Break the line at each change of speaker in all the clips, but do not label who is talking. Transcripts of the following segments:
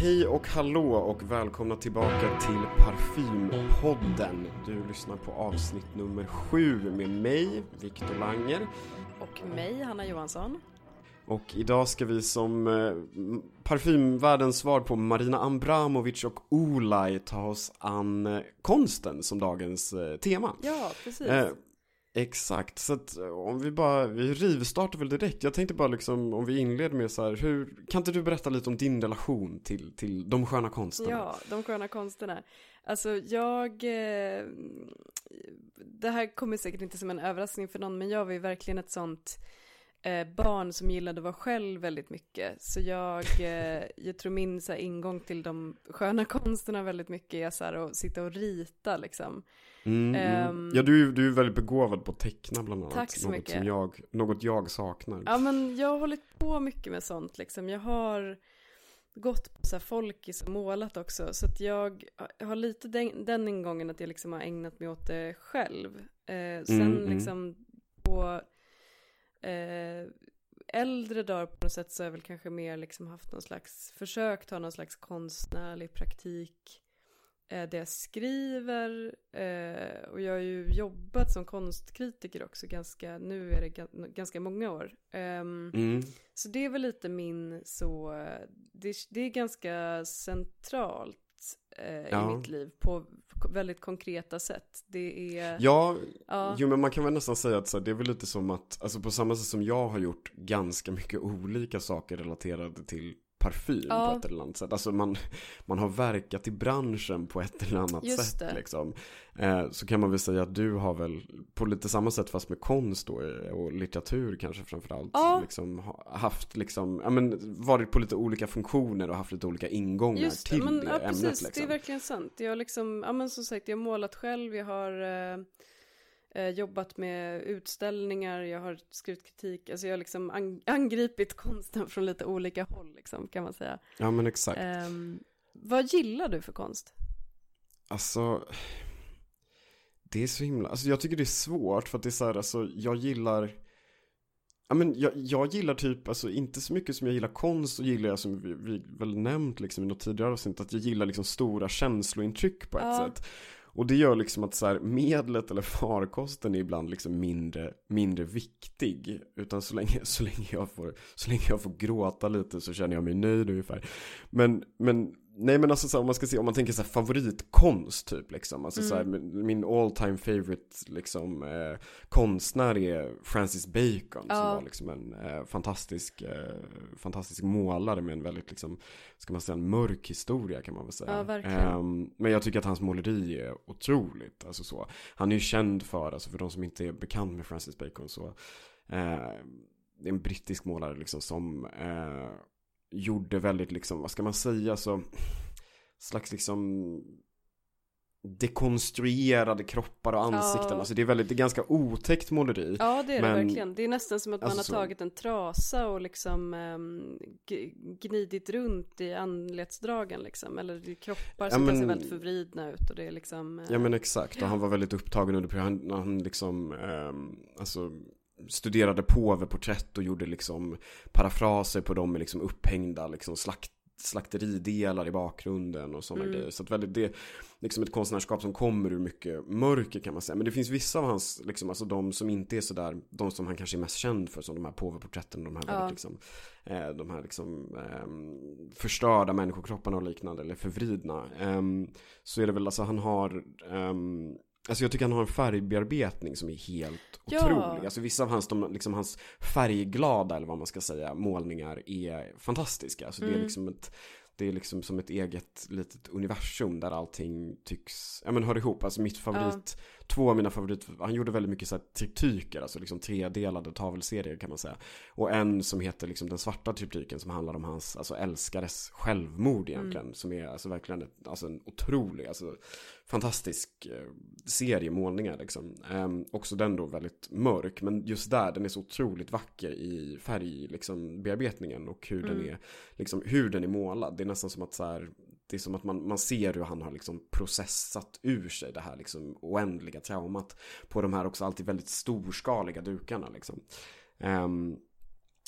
Hej och hallå och välkomna tillbaka till Parfympodden. Du lyssnar på avsnitt nummer sju med mig, Viktor Langer.
Och mig, Hanna Johansson.
Och idag ska vi som eh, parfymvärldens svar på Marina Abramovic och Olaj ta oss an eh, konsten som dagens eh, tema.
Ja, precis.
Exakt, så att eh, om vi bara, vi rivstartar väl direkt. Jag tänkte bara liksom, om vi inleder med så här, hur, kan inte du berätta lite om din relation till, till de sköna konsterna?
Ja, de sköna konsterna. Alltså jag, eh, det här kommer säkert inte som en överraskning för någon, men jag var ju verkligen ett sånt eh, barn som gillade att vara själv väldigt mycket. Så jag, eh, jag tror min så här, ingång till de sköna konsterna väldigt mycket är så här, att sitta och rita liksom.
Mm, mm.
Ehm,
ja, du, är- du är väldigt begåvad på att teckna bland annat.
Tack så
något
mycket.
Som jag, något jag saknar.
Ja men jag har hållit på mycket med sånt liksom. Jag har gått på så här folkis och målat också. Så att jag har lite den, den ingången att jag liksom har ägnat mig åt det själv. Eh, sen
Mm, mm.
liksom på eh, äldre dagar på något sätt så har jag väl kanske mer liksom haft någon slags, försökt ha någon slags konstnärlig praktik eh, där jag skriver eh, och jag har ju jobbat som konstkritiker också ganska, nu är det ga- ganska många år. Ehm,
Mm.
så det är väl lite min så, det, det är ganska centralt eh,
Ja.
i mitt liv på väldigt konkreta sätt. Det är,
Ja,
ja,
jo men man kan väl nästan säga att så här, det är väl lite som att, alltså på samma sätt som jag har gjort ganska mycket olika saker relaterade till parfym
Ja.
på ett eller annat sätt. Alltså man, man har verkat i branschen på ett eller annat
Just
sätt
det.
liksom. Eh, så kan man väl säga att du har väl på lite samma sätt fast med konst då eh, och litteratur kanske framförallt.
Ja.
Liksom, ha- haft liksom, ja men varit på lite olika funktioner och haft lite olika ingångar
Just det,
till
men,
det
ja,
ämnet
precis,
liksom.
det är verkligen sant. Jag har liksom, ja men som sagt, jag har målat själv, jag har eh, eh, jobbat med utställningar, jag har skrivit kritik, alltså jag har liksom ang- angripit konsten från lite olika håll liksom, kan man säga.
Ja men exakt.
Ehm, vad gillar du för konst?
Alltså Det är så himla, alltså jag tycker det är svårt för att det är så här, alltså jag gillar Ja men jag, jag gillar typ, alltså inte så mycket som jag gillar konst så gillar jag som vi, vi väl nämnt liksom i något tidigare avsnitt att jag gillar liksom stora känslointryck på ett
Ja.
sätt och det gör liksom att så här, medlet eller farkosten är ibland liksom mindre, mindre viktig. Utan så länge, så, länge jag får, så länge jag får gråta lite så känner jag mig nöjd ungefär. Men, men Nej men alltså så här, om man ska se, om man tänker så här favoritkonst typ liksom Alltså så här,
Mm.
min, all time favorite liksom eh, konstnär är Francis Bacon som
Ja.
var liksom en eh, fantastisk, eh, fantastisk målare med en väldigt liksom, ska man säga en mörk historia kan man väl säga.
Ja, verkligen.
Ehm, men jag tycker att hans måleri är otroligt, alltså så. Han är ju känd för, alltså för de som inte är bekant med Francis Bacon så, eh, det är en brittisk målare liksom som eh, gjorde väldigt liksom, vad ska man säga så, slags liksom dekonstruerade kroppar och ansikten.
Ja.
Alltså det är väldigt, det är ganska otäckt måleri.
Ja det är
Men-
det verkligen. Det är nästan som att man
Alltså
har tagit en trasa och liksom um, gnidit runt i anletsdragen liksom. Eller kroppar som
men-
väldigt förvridna ut och det är liksom. eh,
Ja men exakt, och han var väldigt upptagen under han, han liksom, ehm, alltså studerade påveporträtt och gjorde liksom parafraser på dem med liksom upphängda liksom slakt, slakteridelar i bakgrunden och sådana
Mm.
grejer. Så att väldigt, det är liksom ett konstnärskap som kommer ur mycket mörker kan man säga. Men det finns vissa av hans, liksom, alltså de som inte är sådär, de som han kanske är mest känd för, som de här påveporträtten, de här
Ja.
väldigt liksom, eh, de här liksom ehm, förstörda människokropparna och liknande, eller förvridna. Ehm, så är det väl, alltså han har ehm, Alltså jag tycker han har en färgbearbetning som är helt
Ja.
otrolig. Alltså vissa av hans, de, liksom hans färgglada eller vad man ska säga, målningar är fantastiska. Alltså det är
Mm.
liksom ett, det är liksom som ett eget litet universum där allting tycks, ja men hör ihop. Alltså mitt favorit, två av mina favorit, han gjorde väldigt mycket så här triptyker, alltså liksom tredelade tavelserier kan man säga. Och en som heter liksom den svarta triptyken som handlar om hans, alltså älskares självmord egentligen. Som är alltså verkligen ett, alltså en otrolig, alltså fantastisk eh, serie målningar liksom. Ehm, också den då väldigt mörk, men just där, den är så otroligt vacker i färg, liksom bearbetningen och hur den
Mm.
är, liksom hur den är målad. Det är nästan som att så här, det är som att man, man ser hur han har liksom processat ur sig det här liksom oändliga traumat på de här också alltid väldigt storskaliga dukarna liksom. Ehm,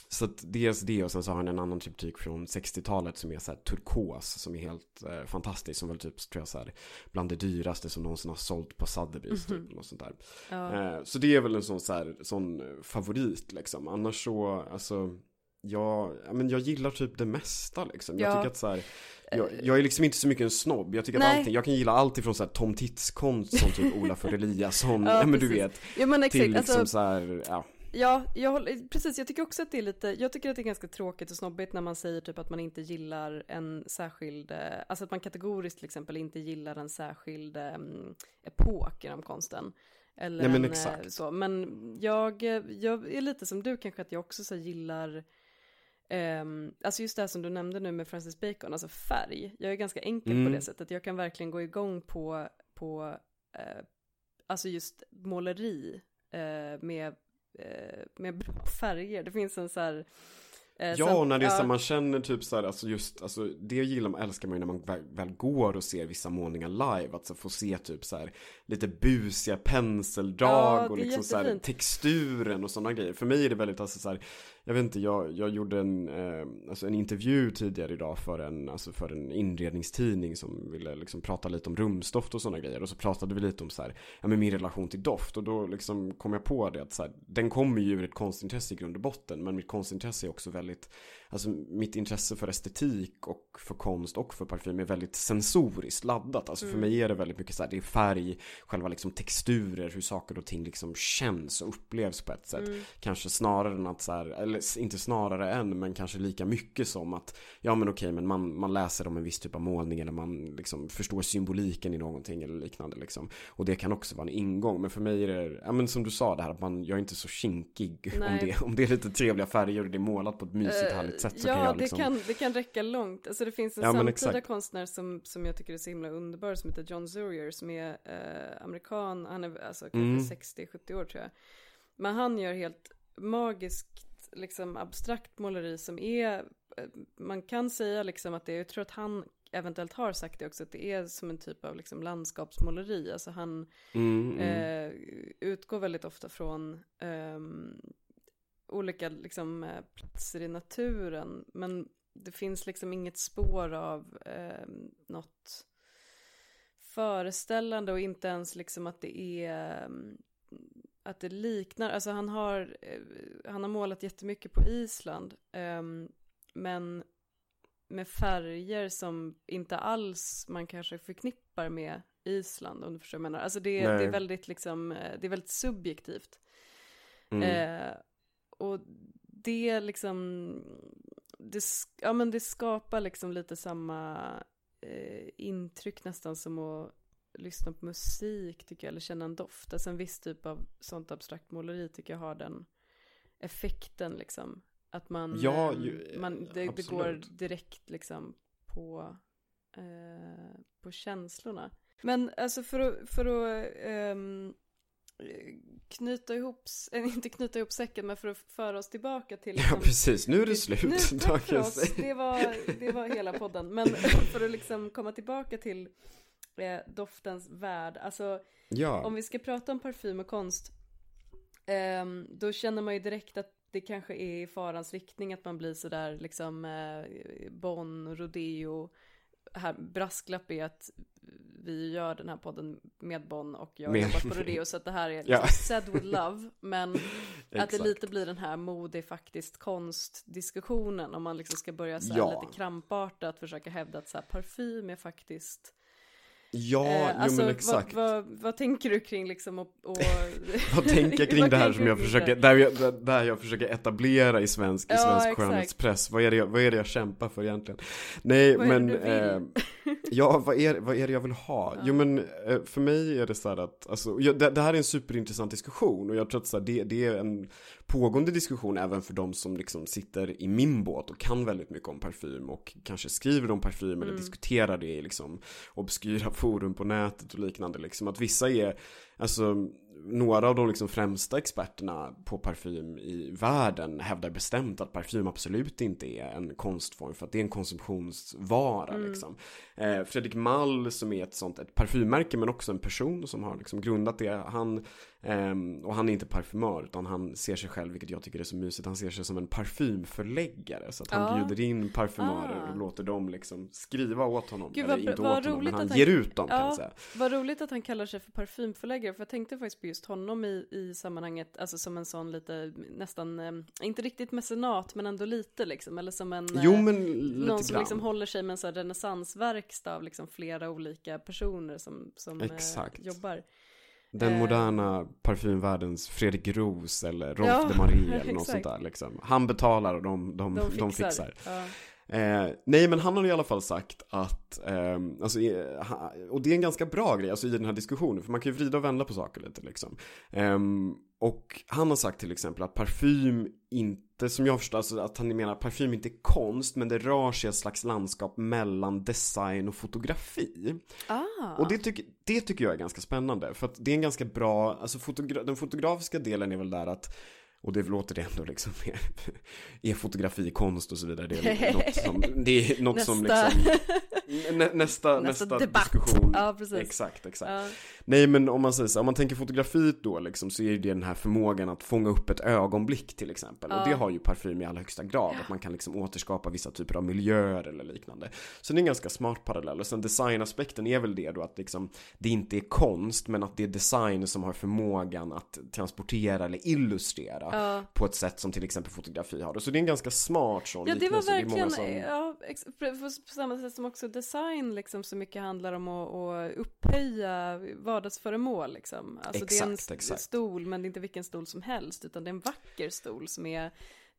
så att dels det och sen så har han en annan triptyk från 60-talet som är så här turkos som är helt eh, fantastisk. Som väl typ tror jag så här bland det dyraste som någonsin har sålt på Sotheby's
Mhm.
typ. Något sånt där.
Ja.
Eh, så det är väl en sån, så här, sån favorit liksom. Annars så, alltså jag, ja, men jag gillar typ det mesta liksom. Jag
Ja.
tycker att så här, jag, jag är liksom inte så mycket en snobb. Jag tycker att
Nej.
allting, jag kan gilla allt ifrån så här Tom Tits-konst som typ Olafur Eliasson, ja,
Ja,
men du vet.
Ja men exakt,
Till liksom
alltså,
så här, ja.
ja, jag håller, precis, jag tycker också att det är lite, jag tycker att det är ganska tråkigt och snobbigt när man säger typ att man inte gillar en särskild, eh, alltså att man kategoriskt till exempel inte gillar en särskild um, epok inom konsten. Eller
Nej, men
en, eh,
exakt.
så, men jag, jag är lite som du kanske att jag också så gillar ehm, alltså just det här som du nämnde nu med Francis Bacon, alltså färg. Jag är ganska enkel
Mm.
på det sättet. Jag kan verkligen gå igång på, på eh, alltså just måleri eh, med, eh, med bra färger. Det finns en så här
Ja, och när det är så man känner typ så här, alltså just, alltså det gillar man, älskar man ju när man väl, väl går och ser vissa målningar live, att så få se typ så här lite busiga penseldrag
Ja,
och liksom så här
jättefint.
texturen och sådana grejer. För mig är det väldigt, alltså så här, jag vet inte, jag, jag gjorde en, eh, alltså en intervju tidigare idag för en, alltså för en inredningstidning som ville liksom prata lite om rumsdoft och sådana grejer. Och så pratade vi lite om så här, ja men min relation till doft. Och då liksom kom jag på det att så här, den kommer ju ur ett konstintresse i grund och botten. Men mitt konstintresse är också väldigt, alltså mitt intresse för estetik och för konst och för parfym är väldigt sensoriskt laddat. Alltså för
Mm.
mig är det väldigt mycket så här, det är färg, själva liksom texturer, hur saker och ting liksom känns och upplevs på ett sätt.
Mm.
Kanske snarare än att så här, eller inte snarare än, men kanske lika mycket som att, ja men okej, men man, man läser om en viss typ av målning eller man liksom förstår symboliken i någonting eller liknande liksom. Och det kan också vara en ingång, men för mig är det, ja men som du sa det här att man, jag är inte så kinkig om det, om det är lite trevliga färger och det är målat på ett mysigt
Eh,
härligt sätt så
ja,
kan jag liksom.
det, kan, det kan räcka långt. Alltså det finns en
Ja,
samtida konstnär som, som jag tycker är så himla underbar som heter John Zurier som är eh, amerikan, han är alltså kanske
Mm.
60-70 år tror jag. Men han gör helt magiskt liksom abstrakt måleri som är, eh, man kan säga liksom att det, jag tror att han eventuellt har sagt det också, att det är som en typ av liksom landskapsmåleri. Alltså han
Mm, mm.
eh, utgår väldigt ofta från ehm, olika liksom, eh, platser i naturen. Men det finns liksom inget spår av eh, något föreställande och inte ens liksom att det är ehm, att det liknar, alltså han har, eh, han har målat jättemycket på Island, ehm, men med färger som inte alls man kanske förknippar med Island, om du förstår vad jag menar. Alltså det, det är väldigt liksom, eh, det är väldigt subjektivt.
Mm.
Eh, och det liksom, det, ja men det skapar liksom lite samma eh, intryck nästan som att lyssna på musik tycker jag, eller känna en doft. Alltså en viss typ av sånt abstrakt måleri tycker jag har den effekten liksom. Att man,
Ja,
eh,
ju-
man det, det går direkt liksom på, eh, på känslorna. Men alltså för att, för att um, knyta ihop, äh, inte knyta ihop säcken, men för att föra oss tillbaka till...
Liksom, ja, precis. Nu är det slut.
Nu, tack för oss. Det var, det var hela podden. Men för att liksom komma tillbaka till eh, doftens värld. Alltså, ja. om vi ska prata om parfym och konst, eh, då känner man ju direkt att det kanske är i farans riktning att man blir sådär liksom eh, Bonn, Rodeo. Här, brasklapp är att vi gör den här podden med Bonn och jag med. jobbar på Rodeo så att det här är liksom ja. said with love men att det lite blir den här mode faktiskt konst diskussionen om man liksom ska börja så ja. lite krampartat försöka hävda att så här, parfym är faktiskt
Ja, eh, jo alltså, men exakt.
Vad, vad, vad, tänker du kring liksom och, och...
vad tänker jag kring det här som jag försöker, där jag, där jag försöker etablera i svensk, i svensk skönhetspress? Vad är, det jag, vad är det jag kämpar för egentligen? Nej, vad men, eh, ja, vad är, vad är det jag vill ha? Ja. Jo men, eh, för mig är det så här att, alltså, det, det, här är en superintressant diskussion och jag tror att så här, det, det är en pågående diskussion även för de som liksom sitter i min båt och kan väldigt mycket om parfym och kanske skriver om parfym mm. eller diskuterar det i liksom obskyra forum på nätet och liknande liksom. Att vissa är, alltså några av de liksom främsta experterna på parfym i världen hävdar bestämt att parfym absolut inte är en konstform för att det är en konsumtionsvara mm. liksom. Eh, Fredrik Mall som är ett sånt, ett parfymmärke men också en person som har liksom grundat det. Han Um, och han är inte parfymör utan han ser sig själv, vilket jag tycker är så mysigt, han ser sig som en parfymförläggare. Så att han ja. bjuder in parfymörer ah. och låter dem liksom skriva åt honom. Gud, eller vad, inte vad åt honom, men han, han ger ut dem ja, kan jag säga.
Vad roligt att han kallar sig för parfymförläggare, för jag tänkte faktiskt på just honom i, i sammanhanget, alltså som en sån lite, nästan, eh, inte riktigt mecenat, men ändå lite liksom, eller som en,
jo, men
eh, någon som liksom håller sig med en sån renässansverkstad av liksom flera olika personer som, som eh, jobbar.
Den eh. moderna parfymvärldens Fredrik Ros eller Rolf ja, de Marie eller något sånt där liksom. Han betalar och de, de, de fixar. De fixar. Ja. Eh, nej men han har i alla fall sagt att, eh, alltså, och det är en ganska bra grej alltså, i den här diskussionen, för man kan ju vrida och vända på saker lite liksom. Eh, och han har sagt till exempel att parfym inte, som jag förstår, alltså att han menar att parfym inte är konst, men det rör sig ett slags landskap mellan design och fotografi. Ah. Och det, tyck, det tycker jag är ganska spännande, för att det är en ganska bra, alltså fotogra den fotografiska delen är väl där att och det låter det ändå liksom mer, är fotografi konst och så vidare. Det är något som, det är något nästa. som liksom, nä, nästa, nästa, nästa diskussion.
Ja, precis.
Exakt, exakt. Ja. Nej men om man säger så, om man tänker fotografiet då liksom så är det den här förmågan att fånga upp ett ögonblick till exempel. Ja. Och det har ju parfym i allra högsta grad. Att man kan liksom återskapa vissa typer av miljöer eller liknande. Så det är en ganska smart parallell. Och sen designaspekten är väl det då att liksom det inte är konst men att det är design som har förmågan att transportera eller illustrera på ett sätt som till exempel fotografi har. Så det är en ganska smart sån
Ja det var verkligen, som... ja, på samma sätt som också design liksom så mycket handlar om att, att upphöja vardagsföremål liksom. Alltså exakt, det är en exakt. stol men det är inte vilken stol som helst utan det är en vacker stol som är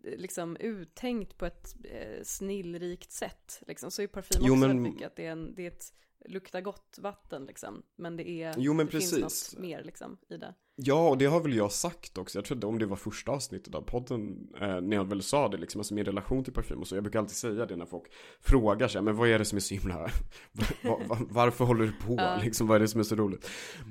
eh, liksom uttänkt på ett eh, snillrikt sätt. Liksom. Så är parfym också jo, men... väldigt mycket att det är, en, det är ett luktar gott vatten liksom. Men det är,
jo, men
det
precis.
finns något mer liksom i det.
Ja, och det har väl jag sagt också. Jag tror om det var första avsnittet av podden, eh, när jag väl sa det liksom, alltså min relation till parfym och så. Jag brukar alltid säga det när folk frågar sig, men vad är det som är så himla, var, var, varför håller du på, liksom, vad är det som är så roligt?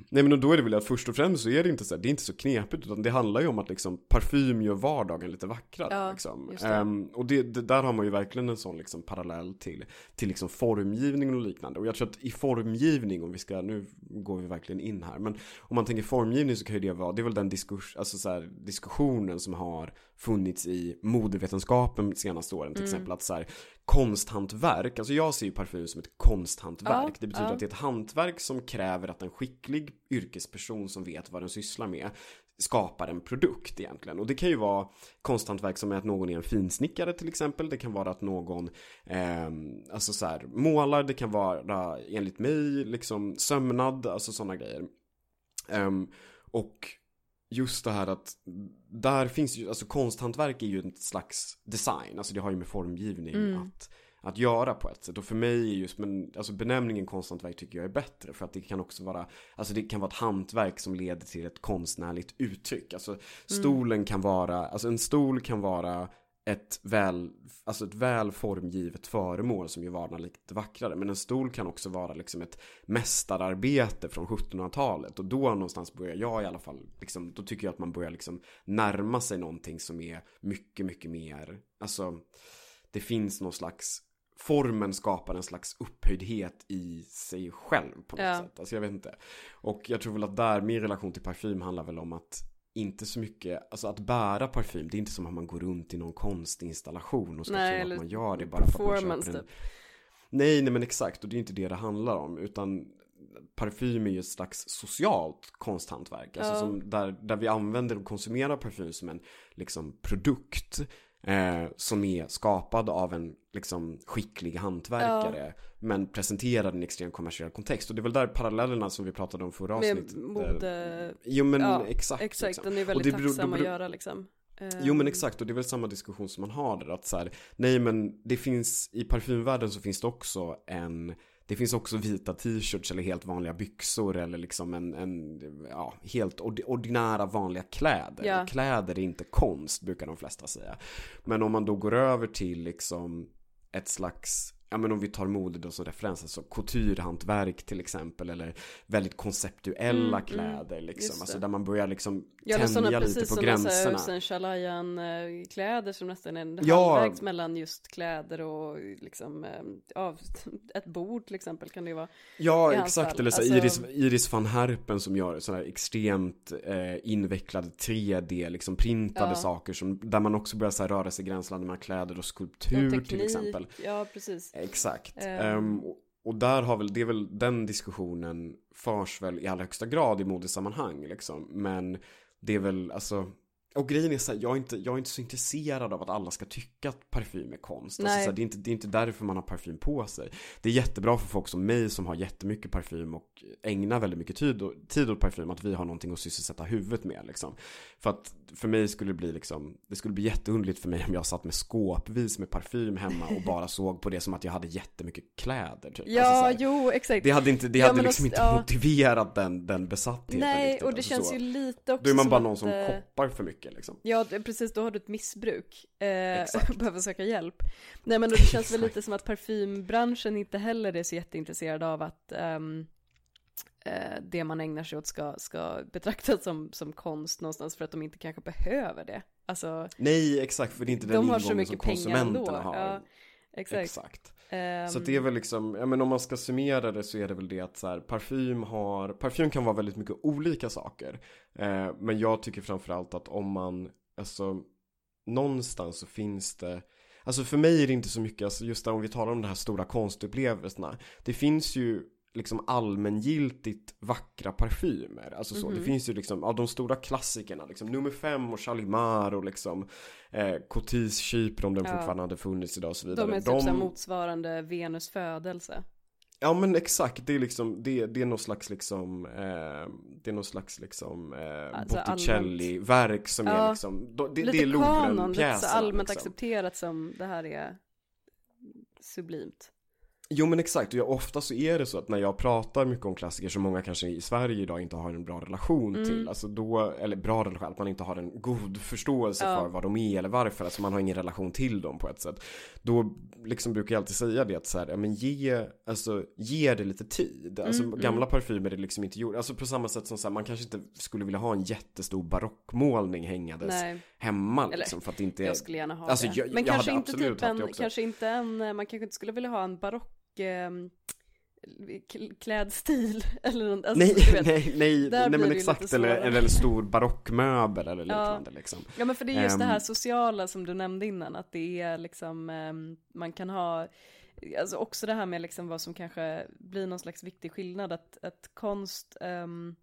Nej men då är det väl att först och främst så är det inte så här, det är inte så knepigt, utan det handlar ju om att liksom parfym gör vardagen lite vackrare. Ja, liksom. det. Um, och det, det, där har man ju verkligen en sån liksom parallell till, till liksom formgivning och liknande. Och jag tror att i formgivning, om vi ska, nu går vi verkligen in här, men om man tänker formgivning så kan ju det vara, det är väl den diskurs, alltså så här, diskussionen som har funnits i modevetenskapen de senaste åren. Till mm. exempel att så här, konsthantverk, alltså jag ser ju parfym som ett konsthantverk. Ja, det betyder ja. att det är ett hantverk som kräver att en skicklig yrkesperson som vet vad den sysslar med skapar en produkt egentligen. Och det kan ju vara konsthantverk som är att någon är en finsnickare till exempel. Det kan vara att någon eh, alltså så här, målar. Det kan vara enligt mig liksom sömnad, alltså sådana grejer. Um, och just det här att där finns ju, alltså konsthantverk är ju ett slags design, alltså det har ju med formgivning mm. att, att göra på ett sätt. Och för mig är just, men, alltså benämningen konsthantverk tycker jag är bättre för att det kan också vara, alltså det kan vara ett hantverk som leder till ett konstnärligt uttryck. Alltså mm. stolen mm. kan vara, alltså en stol kan vara ett väl, alltså ett väl formgivet föremål som gör vardagen lite vackrare. Men en stol kan också vara liksom ett mästararbete från 1700-talet. Och då någonstans börjar jag i alla fall, liksom, då tycker jag att man börjar liksom närma sig någonting som är mycket, mycket mer, alltså det finns någon slags formen skapar en slags upphöjdhet i sig själv på något
Ja.
sätt. Alltså jag vet inte. Och jag tror väl att där, min relation till parfym handlar väl om att inte så mycket, alltså att bära parfym, det är inte som att man går runt i någon konstinstallation och ska
Nej,
tro att man gör det bara för att man köper en.
typ.
Nej, nej men exakt, och det är inte det det handlar om, utan parfym är ju ett slags socialt konsthantverk, alltså
Ja.
som där, där vi använder och konsumerar parfym som en liksom produkt eh, som är skapad av en liksom skicklig hantverkare men presenterad i en extremt kommersiell kontext och det är väl där parallellerna som vi pratade om förra
Med
avsnittet.
mode,
Jo men
Ja,
exakt.
exakt,
liksom.
den är
Och
väldigt
det beror-
tacksam
då
att
beror-
göra liksom.
Jo men exakt och det är väl samma diskussion som man har där att så här, nej men det finns i parfymvärlden så finns det också en det finns också vita t-shirts eller helt vanliga byxor eller liksom en, en ja, helt ord- ordinära vanliga kläder.
Ja.
Kläder är inte konst brukar de flesta säga. Men om man då går över till liksom ett slags Ja men om vi tar mode då som referens, alltså couturehantverk till exempel eller väldigt konceptuella
Mm,
kläder
mm,
liksom.
just
Alltså där man börjar liksom
Ja, sådana
tänja
precis
lite på
som
gränserna.
Sen Chalayan eh, kläder som nästan är en
Ja.
halvvägs mellan just kläder och liksom, eh, ja, ett bord till exempel kan det ju vara.
Ja, exakt.
fall.
Eller så
Alltså-
Iris, Iris van Herpen som gör sådana här extremt eh, invecklade 3D, liksom printade
Ja.
saker som, där man också börjar så här, röra sig i gränslandet mellan kläder och skulptur
teknik.
till exempel.
Ja, precis.
Exakt.
Ehm,
och, där har väl, det är väl den diskussionen förs väl i allra högsta grad i modesammanhang liksom. Men det är väl, alltså, och grejen är så här, jag är, inte, jag är inte så intresserad av att alla ska tycka att parfym är konst. Alltså, här, det, är inte, det är inte därför man har parfym på sig. Det är jättebra för folk som mig som har jättemycket parfym och ägnar väldigt mycket tid, och, tid åt parfym att vi har någonting att sysselsätta huvudet med liksom. För att för mig skulle det bli liksom, det skulle bli jätteunderligt för mig om jag satt med skåpvis med parfym hemma och bara såg på det som att jag hade jättemycket kläder typ.
Ja,
Alltså, här,
jo, exakt.
det hade inte, det
Ja,
hade liksom
också-
inte
ja.
motiverat den, den besattheten
Nej,
riktigt.
och det
alltså
känns
så.
ju lite också
Då är man bara
att,
någon som
eh,
shoppar för mycket liksom.
Ja, precis, då har du ett missbruk. Eh,
Exakt.
behöver söka hjälp. Nej, men då det känns väl lite som att parfymbranschen inte heller är så jätteintresserad av att ehm, eh, det man ägnar sig åt ska, ska betraktas som, som konst någonstans för att de inte kanske behöver det. Alltså,
Nej, exakt, för det är inte den
de
ingången som konsumenterna har.
Ja, exakt.
Exakt.
Ehm,
Så det är väl liksom, ja men om man ska summera det så är det väl det att så här, parfym har, parfym kan vara väldigt mycket olika saker. Eh, men jag tycker framförallt att om man, alltså någonstans så finns det, alltså för mig är det inte så mycket, alltså just där om vi talar om de här stora konstupplevelserna, det finns ju liksom allmängiltigt vackra parfymer. Alltså så,
Mhm.
det finns ju liksom, ja de stora klassikerna, liksom nummer fem och Chalimar och liksom eh, Cotis Chypre om den
Ja.
fortfarande hade funnits idag och så vidare.
de är typ så här motsvarande Venus födelse.
Ja men exakt, det är liksom, det, det är någon slags liksom, eh, det är någon slags liksom eh,
Alltså
Botticelli-verk som
Ja,
är liksom, det,
lite
det är
kanon, lite så
Louvren-pjäserna
allmänt
liksom.
accepterat som det här är sublimt.
Jo men exakt, och jag, ofta så är det så att när jag pratar mycket om klassiker som många kanske i Sverige idag inte har en bra relation
Mm.
till, alltså då, eller bra relation, att man inte har en god förståelse
Ja.
för vad de är eller varför, alltså man har ingen relation till dem på ett sätt. Då liksom brukar jag alltid säga det att så här, ja men ge, alltså ge det lite tid. Alltså
Mm,
gamla parfymer är liksom inte gjorda, alltså på samma sätt som så här, man kanske inte skulle vilja ha en jättestor barockmålning hängandes
Nej,
hemma
Eller,
liksom för att det inte
jag skulle gärna ha
Alltså,
det.
jag-
Men
jag
kanske inte typ en, kanske inte en, man kanske inte skulle vilja ha en barock k- klädstil eller något, alltså,
Nej,
du vet.
nej, nej, nej men exakt, eller, eller en stor barockmöbel eller liknande liksom.
Ja men för det är just det här
Ehm.
sociala som du nämnde innan, att det är liksom, ehm, man kan ha, alltså också det här med liksom vad som kanske blir någon slags viktig skillnad, att, att konst ehm,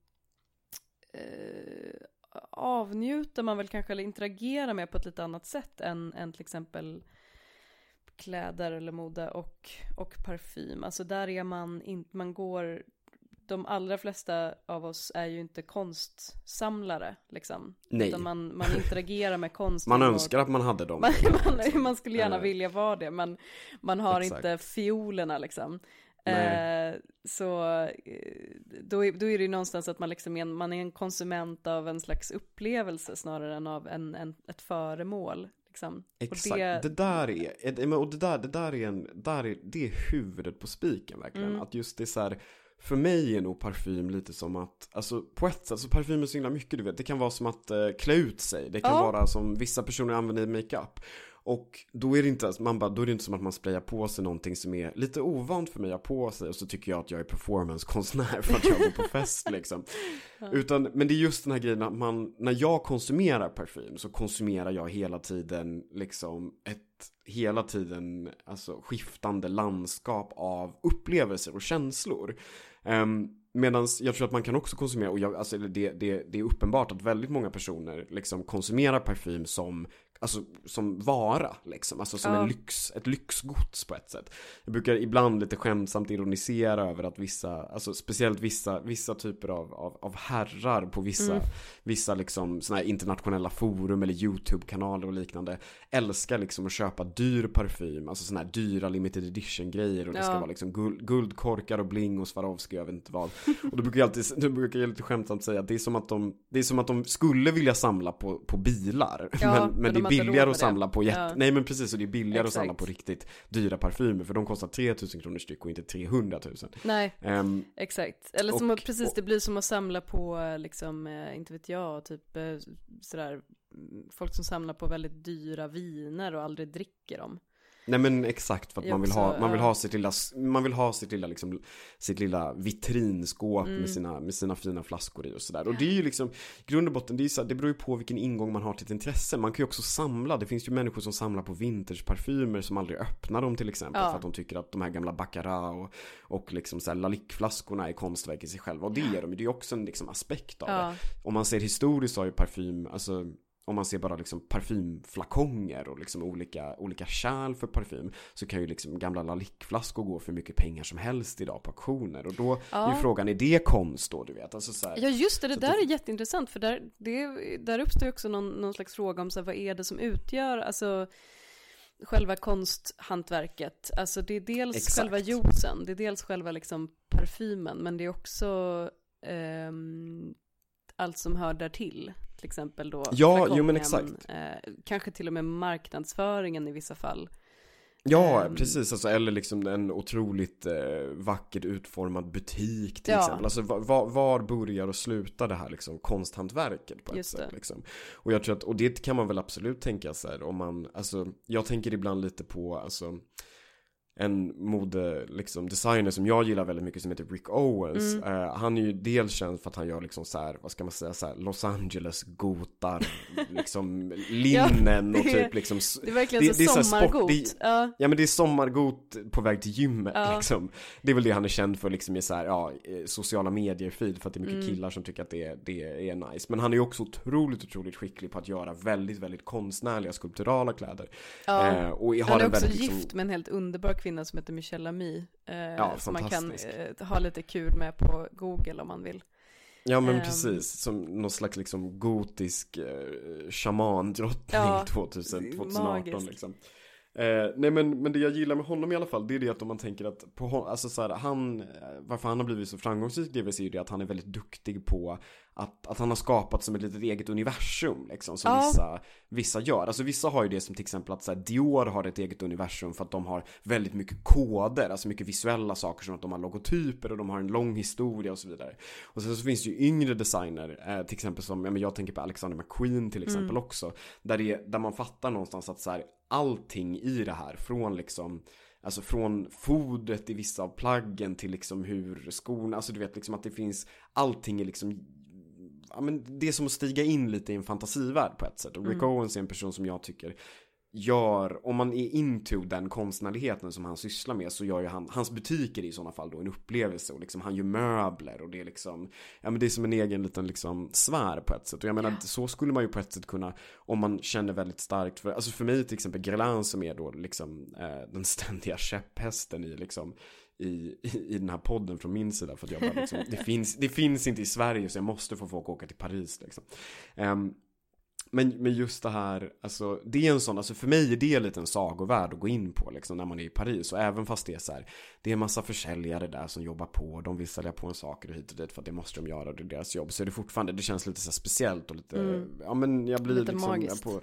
eh, avnjuter man väl kanske eller interagerar med på ett lite annat sätt än, än till exempel kläder eller mode och, och parfym. Alltså där är man inte, man går, de allra flesta av oss är ju inte konstsamlare liksom.
Nej.
Utan man, man interagerar med konst.
Man önskar att man hade dem.
man, man, man skulle gärna
Eh.
vilja vara det, men man har
Exakt.
inte fiolerna liksom. Eh, så eh, då, är, då är det ju någonstans att man liksom är en, man är en konsument av en slags upplevelse snarare än av en, en ett föremål. Liksom.
Exakt,
det...
det... där är, och det där, det där är en, där är, det är huvudet på spiken verkligen.
Mm.
Att just det är så här, för mig är nog parfym lite som att, alltså på ett sätt, alltså parfym är så himla mycket du vet. Det kan vara som att eh, klä ut sig. Det kan
Ja.
vara som vissa personer använder i makeup. Och då är det inte, man bara, då är det inte som att man sprayar på sig någonting som är lite ovant för mig att ha på sig och så tycker jag att jag är performancekonstnär för att jag går på fest liksom. Utan, men det är just den här grejen att man, när jag konsumerar parfym så konsumerar jag hela tiden liksom ett hela tiden alltså skiftande landskap av upplevelser och känslor. Um, Medan jag tror att man kan också konsumera, och jag, alltså det, det, det är uppenbart att väldigt många personer liksom konsumerar parfym som Alltså som vara liksom, alltså som
Ja.
en lyx, ett lyxgods på ett sätt. Jag brukar ibland lite skämtsamt ironisera över att vissa, alltså speciellt vissa, vissa typer av, av, av herrar på vissa,
Mm.
vissa liksom sådana här internationella forum eller YouTube-kanaler och liknande älskar liksom att köpa dyr parfym, alltså sådana här dyra limited edition grejer och det ska
Ja.
vara liksom guld, guldkorkar och bling och Swarovski jag vet inte vad. Och då brukar jag alltid, då brukar jag lite skämtsamt säga att det är som att de, det är som att de skulle vilja samla på, på bilar.
Ja,
men,
men
men
de
är billigare att samla på jätte,
Ja.
nej men precis och det är billigare att
Exakt.
samla på riktigt dyra parfymer för de kostar 3000 kronor styck och inte 300 000.
Nej,
Ehm,
exakt. Eller som
Och-
att, precis,
och-
det blir som att samla på, liksom, eh, inte vet jag, typ eh, sådär, mm, folk som samlar på väldigt dyra viner och aldrig dricker dem.
Nej men exakt för att
Det
man vill
också,
ha, man vill ha sitt lilla, man vill ha sitt lilla liksom, sitt lilla vitrinskåp
Mm.
med, sina, med sina fina flaskor i och sådär. Och det är ju liksom, grund och botten, det, är så här, det beror ju på vilken ingång man har till ett intresse. Man kan ju också samla, det finns ju människor som samlar på vintageparfymer som aldrig öppnar dem till exempel.
Ja.
För att de tycker att de här gamla Baccarat och, och liksom så här Lalique-flaskorna är konstverk i sig själva. Och det är de, det är ju också en liksom aspekt av det
Ja,
om man ser historiskt så har ju parfym, alltså om man ser bara liksom parfymflakonger och liksom olika, olika kärl för parfym så kan ju liksom gamla Lalique-flaskor gå för mycket pengar som helst idag på auktioner och då är
Ja.
ju frågan, är det konst då du vet? Alltså så här,
ja just det, det där
det-
är jätteintressant för där, det, där uppstår ju också någon, någon slags fråga om så här, vad är det som utgör, alltså själva konsthantverket. Alltså det är dels
Exakt.
själva juicen, det är dels själva liksom parfymen, men det är också ehm, allt som hör där till. Exempel då
Ja, jo, men exakt.
Eh, kanske till och med marknadsföringen i vissa fall.
Ja,
Ehm.
precis. Alltså, eller liksom en otroligt eh, vackert utformad butik till
Ja.
exempel. Alltså var, var, var börjar och slutar det här liksom konsthantverket på ett
Just
sätt
det.
liksom. Och jag tror att, och det kan man väl absolut tänka sig om man, alltså jag tänker ibland lite på, alltså en mode, liksom designer som jag gillar väldigt mycket som heter Rick Owens.
Mm.
Eh, han är ju dels känd för att han gör liksom så här, vad ska man säga, så här, Los Angeles gotar, liksom linnen och
det är-
typ liksom
Det är verkligen
Det-
så
det är så här sport-
sommargot.
det-
ja.
Ja men det är sommargot på väg till gymmet
Ja.
liksom. Det är väl det han är känd för liksom i så här, ja, sociala medier-feed för att det är mycket
Mm.
killar som tycker att det, det är nice. Men han är ju också otroligt, otroligt skicklig på att göra väldigt, väldigt konstnärliga skulpturala kläder.
Ja.
Eh, och har
Han är
en
också
väldigt,
gift
liksom,
med en helt underbar kvinna som heter Michelle Ami. Eh, som man kan eh, ha lite kul med på Google om man vill.
Ja men
Ehm.
precis, som någon slags liksom gotisk eh, shamandrottning
Ja,
2000,
det är
2018
magiskt.
liksom. Eh, nej men, men det jag gillar med honom i alla fall, det är det att om man tänker att på hon, alltså så här, han, eh, varför han har blivit så framgångsrik så är ju det att han är väldigt duktig på att, att han har skapat som ett litet eget universum liksom, som
Ja.
vissa, vissa gör. Alltså vissa har ju det som till exempel att så här, Dior har ett eget universum för att de har väldigt mycket koder, alltså mycket visuella saker som att de har logotyper och de har en lång historia och så vidare. Och sen så finns det ju yngre designer, eh, till exempel som, ja, men jag tänker på Alexander McQueen till exempel
Mm.
också. Där, det, där man fattar någonstans att så här, allting i det här, från liksom Alltså från fodret i vissa av plaggen till liksom hur skorna, alltså du vet liksom att det finns Allting är liksom Ja men det är som att stiga in lite i en fantasivärld på ett sätt och Rick
Mm.
Owens är en person som jag tycker Gör, om man är into den konstnärligheten som han sysslar med så gör ju han, hans butiker i sådana fall då en upplevelse och liksom han gör möbler och det är liksom Ja men det är som en egen liten liksom sfär på ett sätt och jag menar
Ja.
så skulle man ju på ett sätt kunna Om man känner väldigt starkt för, alltså för mig till exempel Guerlain som är då liksom eh, den ständiga käpphästen i liksom i, i, den här podden från min sida för att jag bara liksom, det finns, det finns inte i Sverige så jag måste få folk att åka till Paris liksom. Ehm, men, men just det här, alltså det är en sån, alltså för mig är det en liten sagovärld att gå in på liksom när man är i Paris och även fast det är så här, det är en massa försäljare där som jobbar på, de vill sälja på en saker och hit och dit för att det måste de göra, det är deras jobb, så är det fortfarande, det känns lite så speciellt och lite, mm. ja men jag blir lite liksom magiskt. på,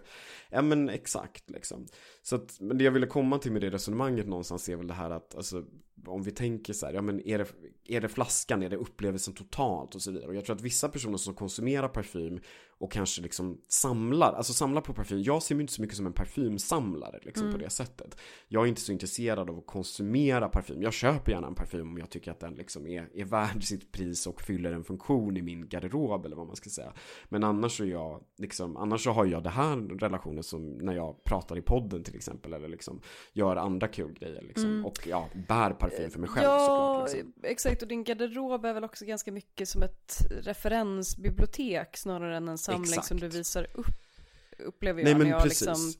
ja men exakt liksom. Så att, men det jag ville komma till med det resonemanget någonstans är väl det här att, alltså om vi tänker så här, ja men är det, är det flaskan, är det upplevelsen totalt och så vidare. Och jag tror att vissa personer som konsumerar parfym och kanske liksom samlar, alltså samlar på parfym. Jag ser mig inte så mycket som en parfymsamlare liksom mm. på det sättet. Jag är inte så intresserad av att konsumera parfym. Jag köper gärna en parfym om jag tycker att den liksom är, är värd sitt pris och fyller en funktion i min garderob eller vad man ska säga. Men annars så är jag liksom, annars så har jag det här relationen som när jag pratar i podden till exempel eller liksom gör andra kul grejer liksom. Mm. Och ja, bär parfym för mig själv
ja,
såklart. Liksom.
exakt och din garderob är väl också ganska mycket som ett referensbibliotek snarare än en samling Exakt. som du visar upp upplever jag nej, men när jag precis. liksom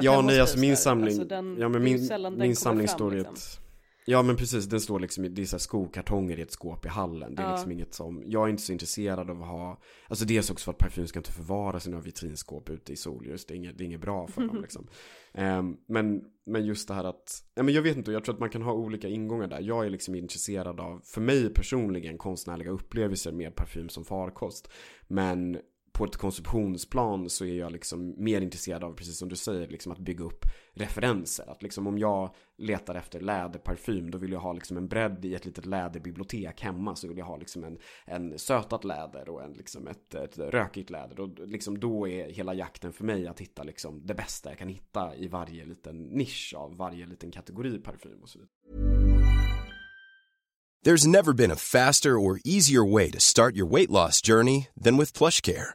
Ja nej alltså min samling, alltså den, ja men min, min samling står i liksom. ett Ja men precis, den står liksom i, det är så skokartonger i ett skåp i hallen. Det är ja. liksom inget som, jag är inte så intresserad av att ha Alltså dels också för att parfym ska inte förvara sina vitrinskåp ute i solljus. Det är inget, det är inget bra för dem liksom. um, men, men just det här att, ja men jag vet inte, jag tror att man kan ha olika ingångar där. Jag är liksom intresserad av, för mig personligen, konstnärliga upplevelser med parfym som farkost. Men på ett konsumtionsplan så är jag liksom mer intresserad av, precis som du säger, liksom att bygga upp referenser. Att liksom om jag letar efter läderparfym då vill jag ha liksom en bredd i ett litet läderbibliotek hemma. Så vill jag ha liksom en, en sötat läder och en, liksom ett, ett rökigt läder. Och liksom då är hela jakten för mig att hitta liksom det bästa jag kan hitta i varje liten nisch av varje liten kategori parfym och så vidare.
There's never been a faster or easier way to start your weight loss journey than with plush care.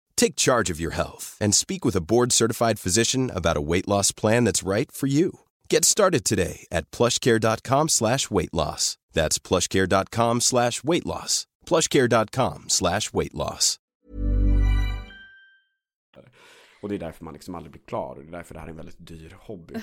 Take charge of your health and speak with a board certified physician about a weight loss plan that's right for you. Get started today at plushcare.com slash weight loss. That's plushcare.com slash weight loss. Plushcare.com slash weight loss.
Och det är därför man liksom aldrig blir klar och det är därför det här är en väldigt dyr hobby.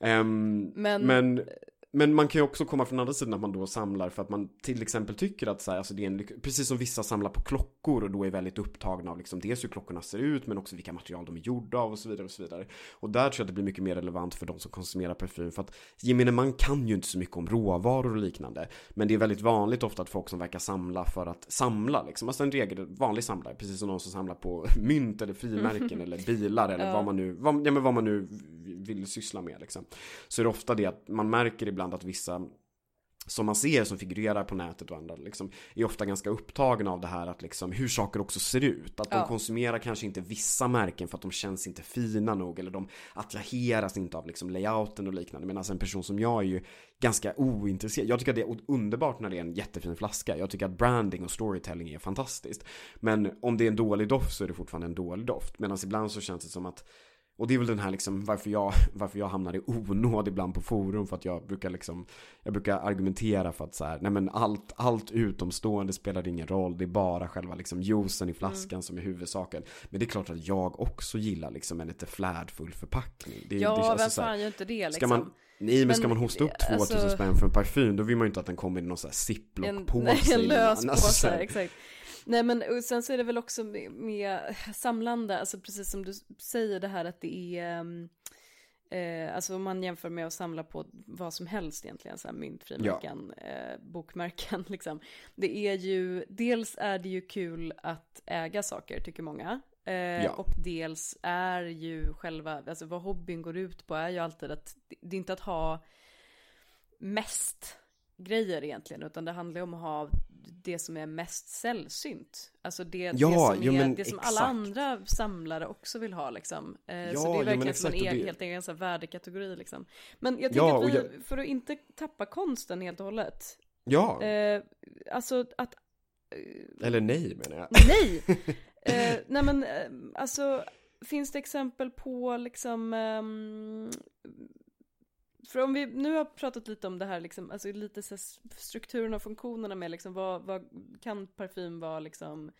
um, men, men Men man kan ju också komma från andra sidan att man då samlar för att man till exempel tycker att så här, alltså det är en, precis som vissa samlar på klockor och då är väldigt upptagna av liksom dels hur klockorna ser ut men också vilka material de är gjorda av och så vidare och så vidare. Och där tror jag att det blir mycket mer relevant för de som konsumerar parfym för att gemene man kan ju inte så mycket om råvaror och liknande. Men det är väldigt vanligt ofta att folk som verkar samla för att samla liksom. Alltså en regel, vanlig samlare, precis som någon som samlar på mynt eller frimärken eller bilar eller ja. vad man nu, vad, ja men vad man nu vill syssla med liksom. Så är det ofta det att man märker ibland att vissa som man ser som figurerar på nätet och andra liksom, är ofta ganska upptagna av det här att liksom, hur saker också ser ut. Att de ja. konsumerar kanske inte vissa märken för att de känns inte fina nog eller de attraheras inte av liksom, layouten och liknande. Medan en person som jag är ju ganska ointresserad. Jag tycker att det är underbart när det är en jättefin flaska. Jag tycker att branding och storytelling är fantastiskt. Men om det är en dålig doft så är det fortfarande en dålig doft. Medan ibland så känns det som att och det är väl den här liksom varför jag, varför jag hamnar i onåd ibland på forum för att jag brukar liksom Jag brukar argumentera för att så här, nej men allt, allt utomstående spelar ingen roll Det är bara själva liksom juicen i flaskan mm. som är huvudsaken Men det är klart att jag också gillar liksom en lite flärdfull förpackning det,
Ja, det, vem fan gör inte det liksom?
Ska man, Nej men, ska man hosta upp 2000
alltså-
spänn för en parfym då vill man ju inte att den kommer i någon sån här ziplock-påse
nej, en lös
Alltså,
påse,
så här-
exakt. Nej men och sen så är det väl också med, med samlande, alltså precis som du säger det här att det är ehm, Eh, alltså om man jämför med att samla på vad som helst egentligen, så här myntfrimärken, eh, bokmärken liksom. Det är ju, dels är det ju kul att äga saker tycker många. Eh,
Ja.
Och dels är ju själva, alltså vad hobbyn går ut på är ju alltid att, det är inte att ha mest grejer egentligen, utan det handlar om att ha det som är mest sällsynt. Alltså det,
Ja,
det som,
jo,
är, det som alla andra samlare också vill ha liksom. Eh,
Ja,
så det är verkligen som en
det-
helt här värdekategori liksom. Men jag
Ja,
tänker
och
att vi,
jag-
för att inte tappa konsten helt och hållet.
Ja,
Eh, alltså att, eh,
eller nej menar jag.
nej! eh, nej men eh, alltså, finns det exempel på liksom ehm, för om vi nu har pratat lite om det här, liksom, alltså lite så strukturen och funktionerna med liksom, vad, vad kan parfym vara liksom,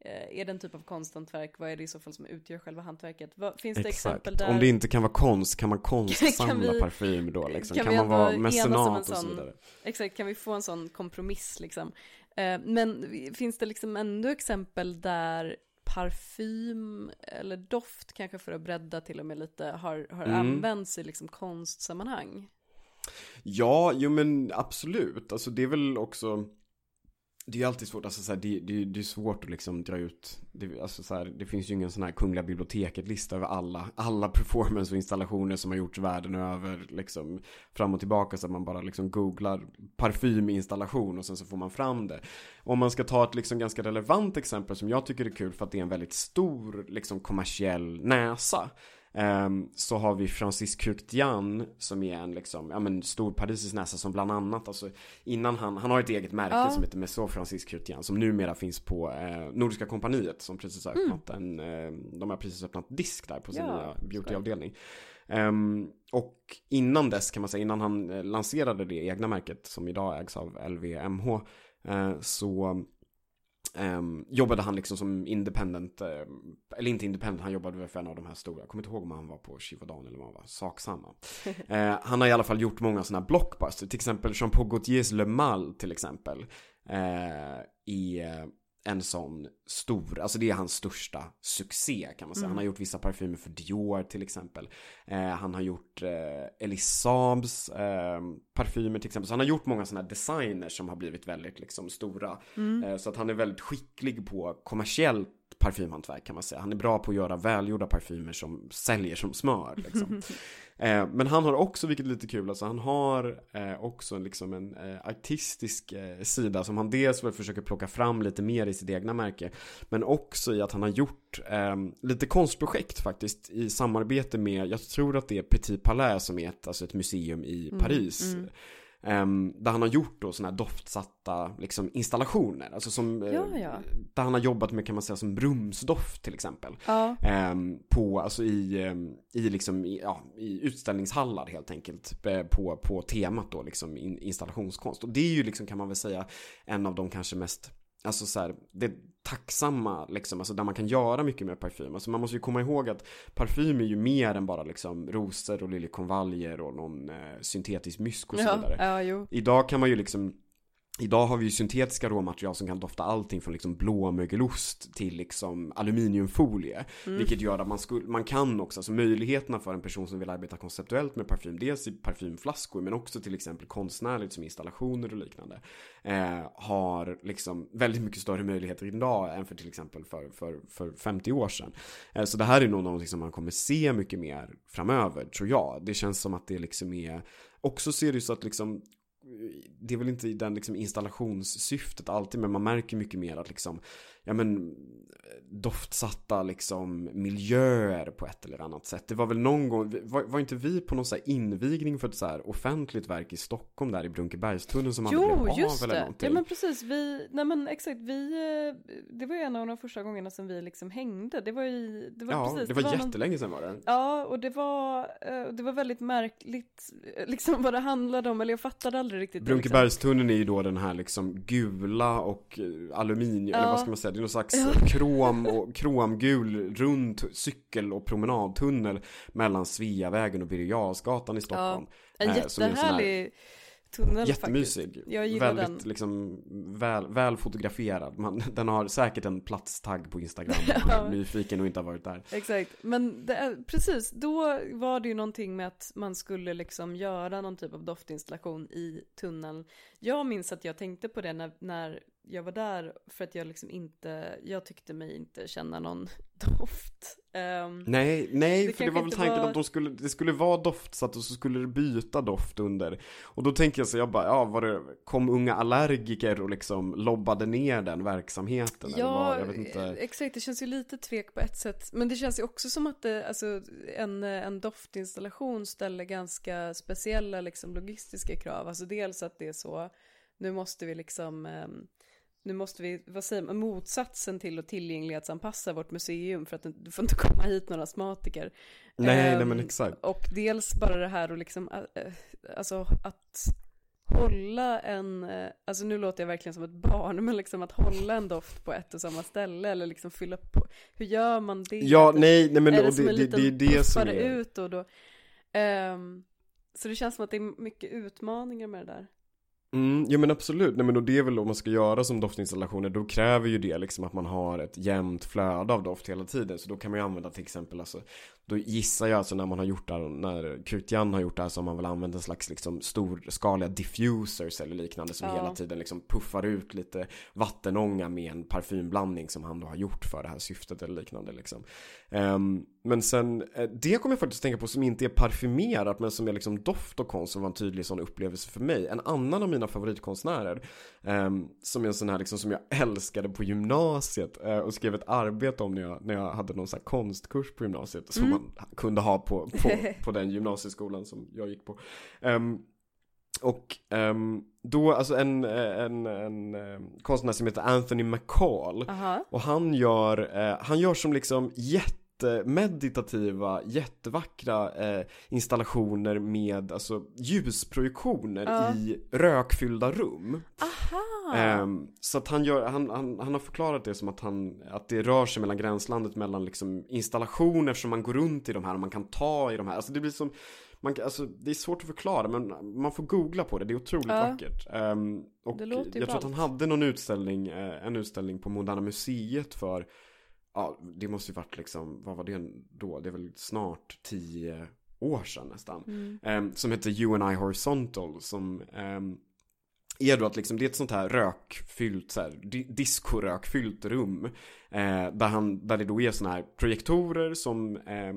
eh, är det en typ av konsthantverk, vad är det i så fall som utgör själva hantverket? Vad, finns det exempel där?
Om det inte kan vara konst, kan man konstsamla
Kan vi-
parfym då liksom?
kan
Kan, man vara mecenat
en
och så vidare?
Exakt, kan vi få en sån kompromiss liksom? Eh, men finns det liksom ändå exempel där parfym eller doft kanske för att bredda till och med lite har, har
Mm.
använts i liksom konstsammanhang?
Ja, jo men absolut. Alltså det är väl också det är ju alltid svårt, alltså så här, det, det, det är svårt att liksom dra ut det, alltså så här, det finns ju ingen sån här Kungliga biblioteket-lista över alla, alla performance och installationer som har gjorts världen över liksom fram och tillbaka så att man bara liksom googlar parfyminstallation och sen så får man fram det. Om man ska ta ett liksom ganska relevant exempel som jag tycker är kul för att det är en väldigt stor liksom kommersiell näsa Ehm, så har vi Francis Curtian som är en liksom, ja men stor parisisk näsa som bland annat, alltså innan han, han har ett eget märke
Ja.
som heter Maison Francis Curtian som numera finns på eh, Nordiska kompaniet som precis har öppnat en, eh, de har precis öppnat disk där på sin
Mm. Ja,
nya beautyavdelning. Ehm, och innan dess kan man säga, innan han eh, lanserade det egna märket som idag ägs av LVMH eh, så Ehm, jobbade han liksom som independent, eh, eller inte independent, han jobbade för en av de här stora, jag kommer inte ihåg om han var på Givaudan eller om han var saksamma. Eh, han har i alla fall gjort många sådana här blockbuster, till exempel Jean-Paul Gaultiers Le Mal till exempel. Eh, I eh, en sån stor, alltså det är hans största succé kan man säga. Han har gjort vissa parfymer för Dior till exempel. Eh, han har gjort eh, Elisabes eh, parfymer till exempel. Så han har gjort många sådana designers som har blivit väldigt liksom stora. Eh, så att han är väldigt skicklig på kommersiellt parfymhantverk kan man säga. Han är bra på att göra välgjorda parfymer som säljer som smör. Liksom. eh, men han har också, vilket är lite kul, alltså han har eh, också liksom en eh, artistisk eh, sida som han dels väl försöker plocka fram lite mer i sitt egna märke. Men också i att han har gjort eh, lite konstprojekt faktiskt i samarbete med, jag tror att det är Petit Palais som är ett, alltså ett museum i Paris. Ehm, där han har gjort då sådana här doftsatta liksom, installationer. Alltså som, eh,
Ja, ja.
där han har jobbat med kan man säga som brumsdoft till exempel.
Ja.
Ehm, på, alltså i, ehm, i, liksom, i, ja, i utställningshallar helt enkelt. eh, På, på temat då liksom in, installationskonst. Och det är ju liksom kan man väl säga en av de kanske mest Alltså så här, det tacksamma liksom, alltså där man kan göra mycket med parfym. Alltså man måste ju komma ihåg att parfym är ju mer än bara liksom rosor och liljekonvaljer och någon eh, syntetisk mysk och så
Ja,
vidare.
ja, jo.
Idag kan man ju liksom Idag har vi ju syntetiska råmaterial som kan dofta allting från liksom blåmögelost till liksom aluminiumfolie.
Mm.
Vilket gör att man, skulle, man kan också, alltså möjligheterna för en person som vill arbeta konceptuellt med parfym, dels i parfymflaskor men också till exempel konstnärligt som installationer och liknande. Eh, har liksom väldigt mycket större möjligheter idag än för till exempel för, för, för 50 år sedan. Eh, så det här är nog någonting som man kommer se mycket mer framöver tror jag. Det känns som att det liksom är Också ser det ju så att liksom det är väl inte i den liksom installationssyftet alltid men man märker mycket mer att liksom ja men doftsatta liksom miljöer på ett eller annat sätt. Det var väl någon gång, var, var inte vi på någon så invigning för ett så här offentligt verk i Stockholm där i Brunkebergstunneln som aldrig
Jo,
blev
just
av eller
det.
någonting?
Ja men precis, vi, nej men exakt, vi, eh, det var ju en av de första gångerna som vi liksom hängde. Det var ju, det var
ja,
precis.
det var,
någon-
jättelänge sedan var det.
Ja, och det var, eh, det var väldigt märkligt, eh, liksom vad det handlade om, eller jag fattade aldrig riktigt det,
Brunkebergstunneln är ju då den här liksom gula och eh, aluminium,
Ja.
eller vad ska man säga,
Ja.
krom och kromgul rund cykel och promenadtunnel mellan Sveavägen och Birger i Stockholm. Eh, är en här-
jättehärlig tunnel
Jättemysig.
faktiskt. Jag gillar
Väldigt
den.
liksom väl, väl fotograferad. Man, den har säkert en platstagg på Instagram.
Ja.
Nyfiken och inte har varit där.
Exakt, men är, precis, då var det ju någonting med att man skulle liksom göra någon typ av doftinstallation i tunneln. Jag minns att jag tänkte på det när, när jag var där för att jag liksom inte, jag tyckte mig inte känna någon doft. Ehm,
Nej, nej,
Det
för det var väl tanken
var-
att de skulle, det skulle vara doftsatt och så skulle det byta doft under. Och då tänker jag så, jag bara, ja, var det, kom unga allergiker och liksom lobbade ner den verksamheten? eller
Ja,
vad? jag vet inte.
exakt. Det känns ju lite tvek på ett sätt. Men det känns ju också som att det, alltså, en, en doftinstallation ställer ganska speciella liksom, logistiska krav. Alltså dels att det är så, nu måste vi liksom, ehm, nu måste vi, vad säger man, motsatsen till att tillgänglighetsanpassa vårt museum för att det får inte komma hit några astmatiker.
Nej,
Ehm,
nej men exakt.
Och dels bara det här och liksom, äh, äh, alltså att hålla en, äh, alltså nu låter jag verkligen som ett barn, men liksom att hålla en doft på ett och samma ställe eller liksom fylla på, hur gör man det?
Ja, nej, nej men
är det som
det,
en
det,
liten
det är det som är...
ut och då? Ehm, så det känns som att det är mycket utmaningar med det där.
Mm, ja men absolut, nej men och det är väl om man ska göra som doftinstallationer då kräver ju det liksom att man har ett jämnt flöde av doft hela tiden. Så då kan man ju använda till exempel alltså då gissar jag alltså när man har gjort det här, när Krutian har gjort det här så har man väl använt en slags liksom storskaliga diffusers eller liknande som
Ja.
hela tiden liksom puffar ut lite vattenånga med en parfymblandning som han då har gjort för det här syftet eller liknande liksom. Ehm, men sen, eh, det kommer jag faktiskt tänka på som inte är parfymerat men som är liksom doft och konst som var en tydlig sån upplevelse för mig. En annan av mina favoritkonstnärer ehm, som är en sån här liksom som jag älskade på gymnasiet eh, och skrev ett arbete om när jag, när jag hade någon sån här konstkurs på gymnasiet som man kunde ha på, på, på den gymnasieskolan som jag gick på. Ehm, och ehm, då, alltså en, en, en, en konstnär som heter Anthony McCall
Aha.
och han gör, eh, han gör som liksom jättemeditativa, jättevackra eh, installationer med alltså ljusprojektioner
Ja.
i rökfyllda rum.
Aha!
Ehm, så att han, gör, han, han, han har förklarat det som att, han, att det rör sig mellan gränslandet mellan liksom installationer som man går runt i de här och man kan ta i de här. Alltså det blir som, man, alltså, det är svårt att förklara men man får googla på det, det är otroligt
Ja.
vackert. Ehm, och
Det låter ju
jag tror att han hade någon utställning, eh, en utställning på Moderna Museet för, ja det måste ju varit liksom, vad var det då? Det är väl snart tio år sedan nästan.
Mm.
Ehm, som heter You and I Horizontal som ehm, är då att liksom, det är ett sånt här rökfyllt, så här, di- diskorökfyllt rum. Eh, där, han, där det då är såna här projektorer som eh,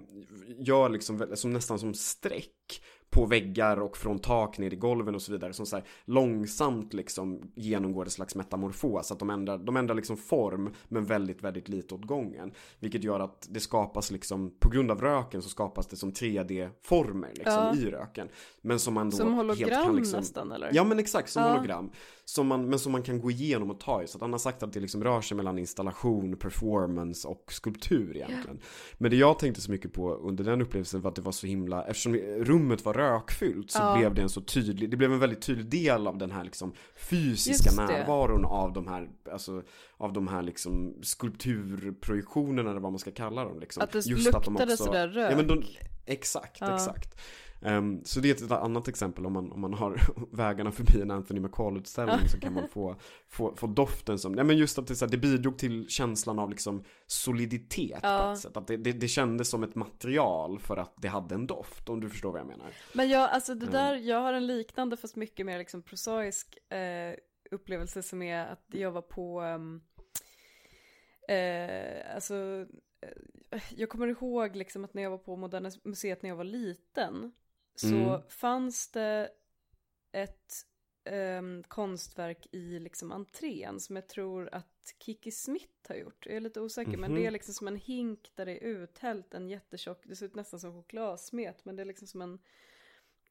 gör liksom, som nästan som streck på väggar och från tak ner i golven och så vidare som så här långsamt liksom genomgår ett slags metamorfos att de ändrar, de ändrar liksom form men väldigt väldigt lite åt gången vilket gör att det skapas liksom på grund av röken så skapas det som 3D-former liksom
Ja.
i röken men som man då
Som
helt
hologram
kan liksom,
nästan eller?
Ja men exakt, som
Ja.
hologram. Som man, men som man kan gå igenom och ta i. Så att han har sagt att det liksom rör sig mellan installation, performance och skulptur egentligen. Men det jag tänkte så mycket på under den upplevelsen var att det var så himla, eftersom rummet var rökfyllt så
Ja.
blev det en så tydlig, det blev en väldigt tydlig del av den här liksom fysiska närvaron av de här, alltså av de här liksom skulpturprojektionerna eller vad man ska kalla dem liksom.
Att det
Just att de
luktade
också-
sådär rök.
Ja men de, exakt,
Ja.
exakt. Ehm, så det är ett annat exempel om man, om man har vägarna förbi en Anthony McCall-utställning så kan man få, få, få doften som, nej men just att det, så här, det bidrog till känslan av liksom soliditet på
Ja.
ett sätt. Att det, det, det kändes som ett material för att det hade en doft, om du förstår vad jag menar.
Men jag, alltså det
Mm.
där, jag har en liknande fast mycket mer liksom prosaisk eh, upplevelse som är att jag var på, ehm, eh, alltså, eh, jag kommer ihåg liksom att när jag var på Moderna Museet när jag var liten så
Mm.
fanns det ett ehm, konstverk i liksom entrén som jag tror att Kiki Smith har gjort. Jag är lite osäker men
Mhm.
det är liksom som en hink där det är uthällt en jättetjock, det ser ut nästan som chokladsmet men det är liksom som en,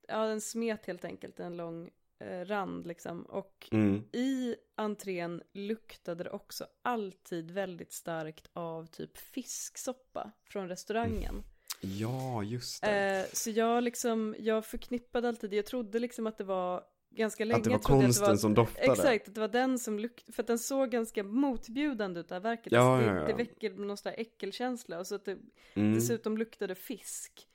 ja en smet helt enkelt, en lång eh, rand liksom. Och
Mm.
i entrén luktade det också alltid väldigt starkt av typ fisksoppa från restaurangen.
Ja, just det.
Eh, så jag liksom, jag förknippade alltid, jag trodde liksom att det var ganska länge
Att det var konsten
var,
som doftade.
Exakt, att det var den som luktade, för att den såg ganska motbjudande ut det här verket.
Ja,
alltså, det,
ja, ja.
det väcker någon sån där äckelkänsla och så att det
Mm.
dessutom luktade fisk.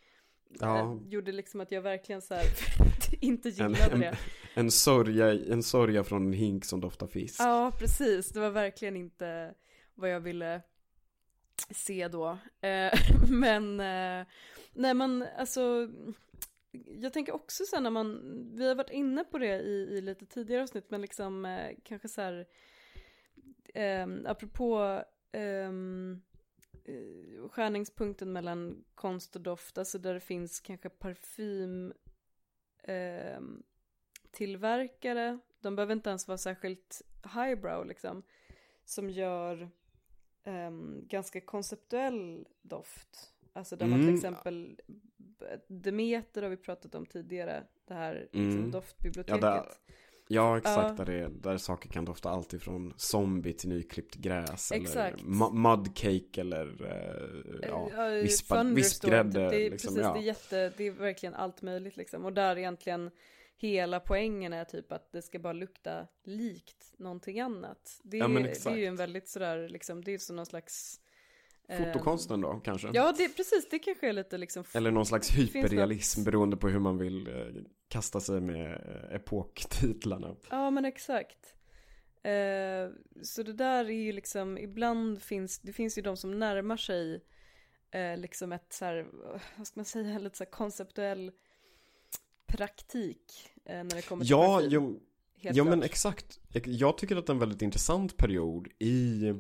Ja.
Eh, gjorde liksom att jag verkligen så här inte
En,
gillade
en,
det.
en, sörja, en sörja från en hink som doftar fisk.
Ja, precis. Det var verkligen inte vad jag ville se då. Eh, men, eh, nej men alltså, jag tänker också sen när man, vi har varit inne på det i, i lite tidigare avsnitt, men liksom eh, kanske så här, eh, apropå ehm, eh, skärningspunkten mellan konst och doft, alltså där det finns kanske parfym ehm, tillverkare, de behöver inte ens vara särskilt highbrow liksom, som gör ehm, ganska konceptuell doft. Alltså där man till
Mm.
exempel, Demeter har vi pratat om tidigare, det här liksom,
Mm.
doftbiblioteket.
Ja, där- Ja, exakt.
Ja.
Där, det, där saker kan dofta allt ifrån zombie till nyklippt gräs.
Exakt.
Eller mu- mudcake eller eh, ja,
Ja,
vispad, vispgrädde.
Det är,
liksom,
precis,
ja.
det är jätte, det är verkligen allt möjligt liksom. Och där egentligen hela poängen är typ att det ska bara lukta likt någonting annat. Det,
Ja,
det är ju en väldigt sådär, liksom, det är som någon slags... eh,
Fotokonsten då kanske?
Ja, det, precis, det kanske är lite liksom...
Eller någon slags hyperrealism
något-
beroende på hur man vill eh, kasta sig med eh, epoktitlarna.
Ja, men exakt. Eh, så det där är ju liksom, ibland finns, det finns ju de som närmar sig eh, liksom ett så här, vad ska man säga, lite så här konceptuell praktik eh, när det kommer till
Ja, jo,
Helt
ja
klart.
men exakt. Jag tycker att det är en väldigt intressant period i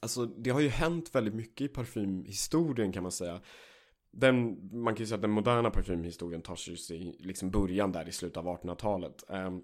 Alltså det har ju hänt väldigt mycket i parfymhistorien kan man säga den, Man kan ju säga att den moderna parfymhistorien tar sig liksom början där i slutet av 1800-talet Ehm,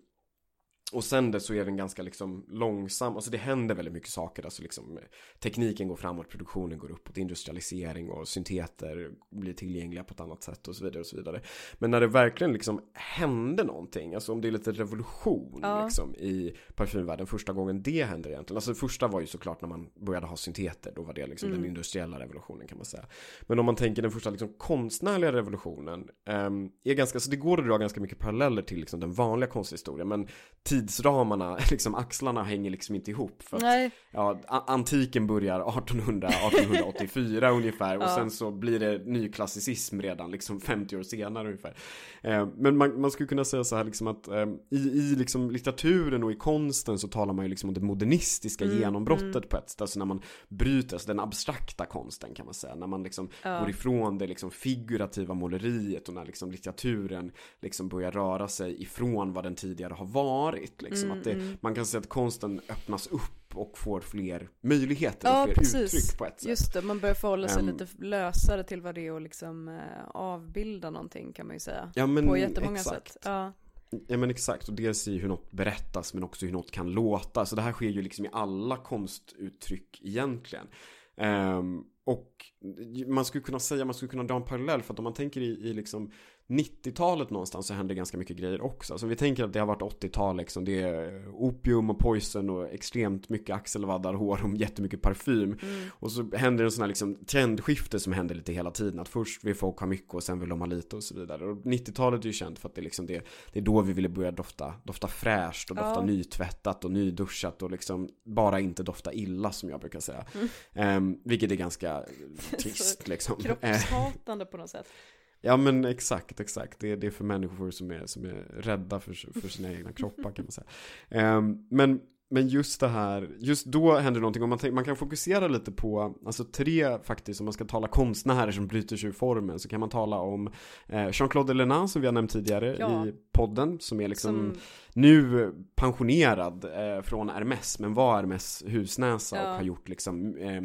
Och sen det så är den ganska liksom långsam, alltså det händer väldigt mycket saker. Alltså liksom tekniken går framåt, produktionen går uppåt, industrialisering och synteter blir tillgängliga på ett annat sätt och så vidare och så vidare. Men när det verkligen liksom hände någonting, alltså om det är lite revolution
Ja.
liksom i parfymvärlden Första gången det händer egentligen, alltså det första var ju såklart när man började ha synteter. Då var det liksom
Mm.
den industriella revolutionen kan man säga. Men om man tänker den första liksom konstnärliga revolutionen ehm, är ganska, så det går att dra ganska mycket paralleller till liksom den vanliga konsthistorien. Men tidsramarna, liksom axlarna hänger liksom inte ihop för att
Nej,
Ja, antiken börjar 1800, 1884 ungefär och
Ja.
sen så blir det nyklassicism redan liksom 50 år senare ungefär. Eh, men man, man skulle kunna säga så här liksom att eh, i, i liksom litteraturen och i konsten så talar man ju liksom om det modernistiska
Mm,
genombrottet
mm.
på ett sätt. Alltså när man bryter, alltså den abstrakta konsten kan man säga. När man liksom
Ja.
går ifrån det liksom figurativa måleriet och när liksom litteraturen liksom börjar röra sig ifrån vad den tidigare har varit. Liksom.
Mm,
att det,
mm.
Man kan säga att konsten öppnas upp och får fler möjligheter
Ja,
och fler
precis.
uttryck på ett sätt.
just det, man börjar förhålla sig
Ehm.
lite lösare till vad det är att liksom eh, avbilda någonting kan man ju säga.
Ja men
På jättemånga
exakt.
sätt. Ja.
Ja men exakt, och dels i hur något berättas men också hur något kan låta. Så det här sker ju liksom i alla konstuttryck egentligen. Ehm, och man skulle kunna säga, man skulle kunna dra en parallell för att om man tänker i, i liksom 90-talet någonstans så händer ganska mycket grejer också. Alltså vi tänker att det har varit 80-tal liksom. Det är opium och poison och extremt mycket axelvaddar, hår och jättemycket parfym.
Mm.
Och så händer en sån här liksom trendskifte som händer lite hela tiden. Att först vill folk ha mycket och sen vill de ha lite och så vidare. Och 90-talet är ju känt för att det är liksom det, det är då vi ville börja dofta, dofta fräscht och dofta
Ja.
nytvättat och nyduschat och liksom bara inte dofta illa som jag brukar säga.
Mm.
Ehm, vilket är ganska trist liksom.
Kroppshatande på något sätt.
Ja men exakt, exakt. Det är, det är för människor som är, som är rädda för, för sina egna kroppar kan man säga. Ehm, men, men just det här, just då händer någonting och man, man kan fokusera lite på, alltså tre faktiskt, om man ska tala konstnärer som bryter sig ur formen så kan man tala om eh, Jean-Claude Lenin som vi har nämnt tidigare
Ja.
i podden som är liksom
Som,
nu pensionerad eh, från Hermes men var Hermes husnäsa och
Ja.
har gjort liksom eh,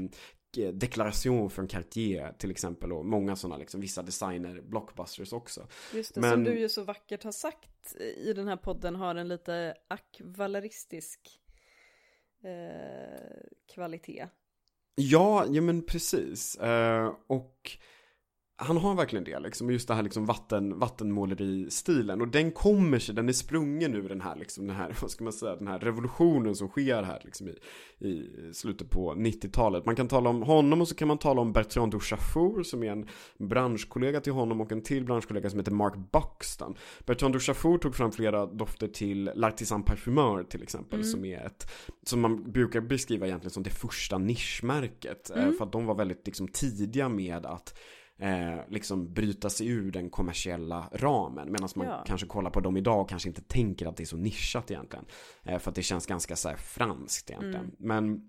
deklaration från Cartier till exempel och många sådana liksom vissa designer blockbusters också.
just det,
Men-
som du ju så vackert har sagt i den här podden har en lite akvaleristisk eh, kvalitet.
Ja, ja men precis. Eh, och han har verkligen det liksom, just det här liksom vatten, vattenmåleri-stilen. Och den kommer sig, den är sprungen ur den här liksom, den här, vad ska man säga, den här revolutionen som sker här liksom i, i slutet på 90-talet. Man kan tala om honom och så kan man tala om Bertrand Duchaufour som är en branschkollega till honom och en till branschkollega som heter Mark Buxton. Bertrand Duchaufour tog fram flera dofter till L'Artisan Parfumeur till exempel, mm. som är ett, som man brukar beskriva egentligen som det första nischmärket. Eh, mm. För att de var väldigt liksom tidiga med att eh, liksom bryta sig ur den kommersiella ramen. Medan man ja. kanske kollar på dem idag och kanske inte tänker att det är så nischat egentligen. Eh, för att det känns ganska så franskt egentligen. Mm. Men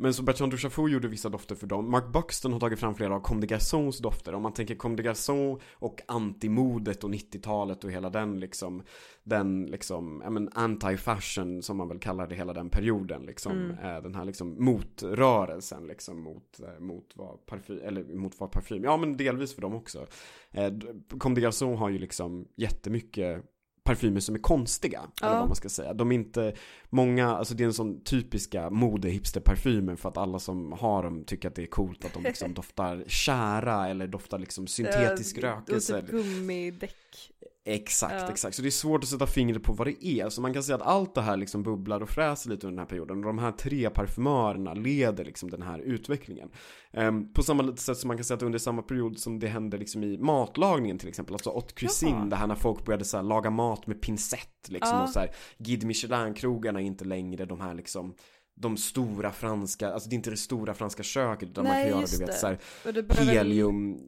men så Bertrand Duchaufour gjorde vissa dofter för dem. Mark Buxton har tagit fram flera av Comme des Garçons dofter. Om man tänker Comme des Garçons och antimodet och 90-talet och hela den liksom Den liksom, ja men anti-fashion som man väl kallar det hela den perioden liksom. Mm. Eh, den här liksom motrörelsen liksom mot, eh, mot vad parfym, eller mot vad parfym, ja men delvis för dem också. Eh, Comme des Garçons har ju liksom jättemycket parfymer som är konstiga. Ja. Eller vad man ska säga. De är inte, många, alltså det är en sån typiska mode-hipster-parfymer för att alla som har dem tycker att det är coolt att de liksom doftar kära eller doftar liksom syntetisk rökelse.
Och typ gummidäck.
Exakt, ja. exakt. Så det är svårt att sätta fingret på vad det är. Så man kan säga att allt det här liksom bubblar och fräser lite under den här perioden. Och de här tre parfymörerna leder liksom den här utvecklingen. Um, på samma sätt som man kan säga att under samma period som det hände liksom i matlagningen till exempel. Alltså haute cuisine, det här när folk började så här, laga mat med pincett liksom. Ja. Och så här, Guide Michelin-krogarna är inte längre de här liksom de stora franska, alltså det är inte det stora franska köket utan Nej, man kan göra du vet såhär helium,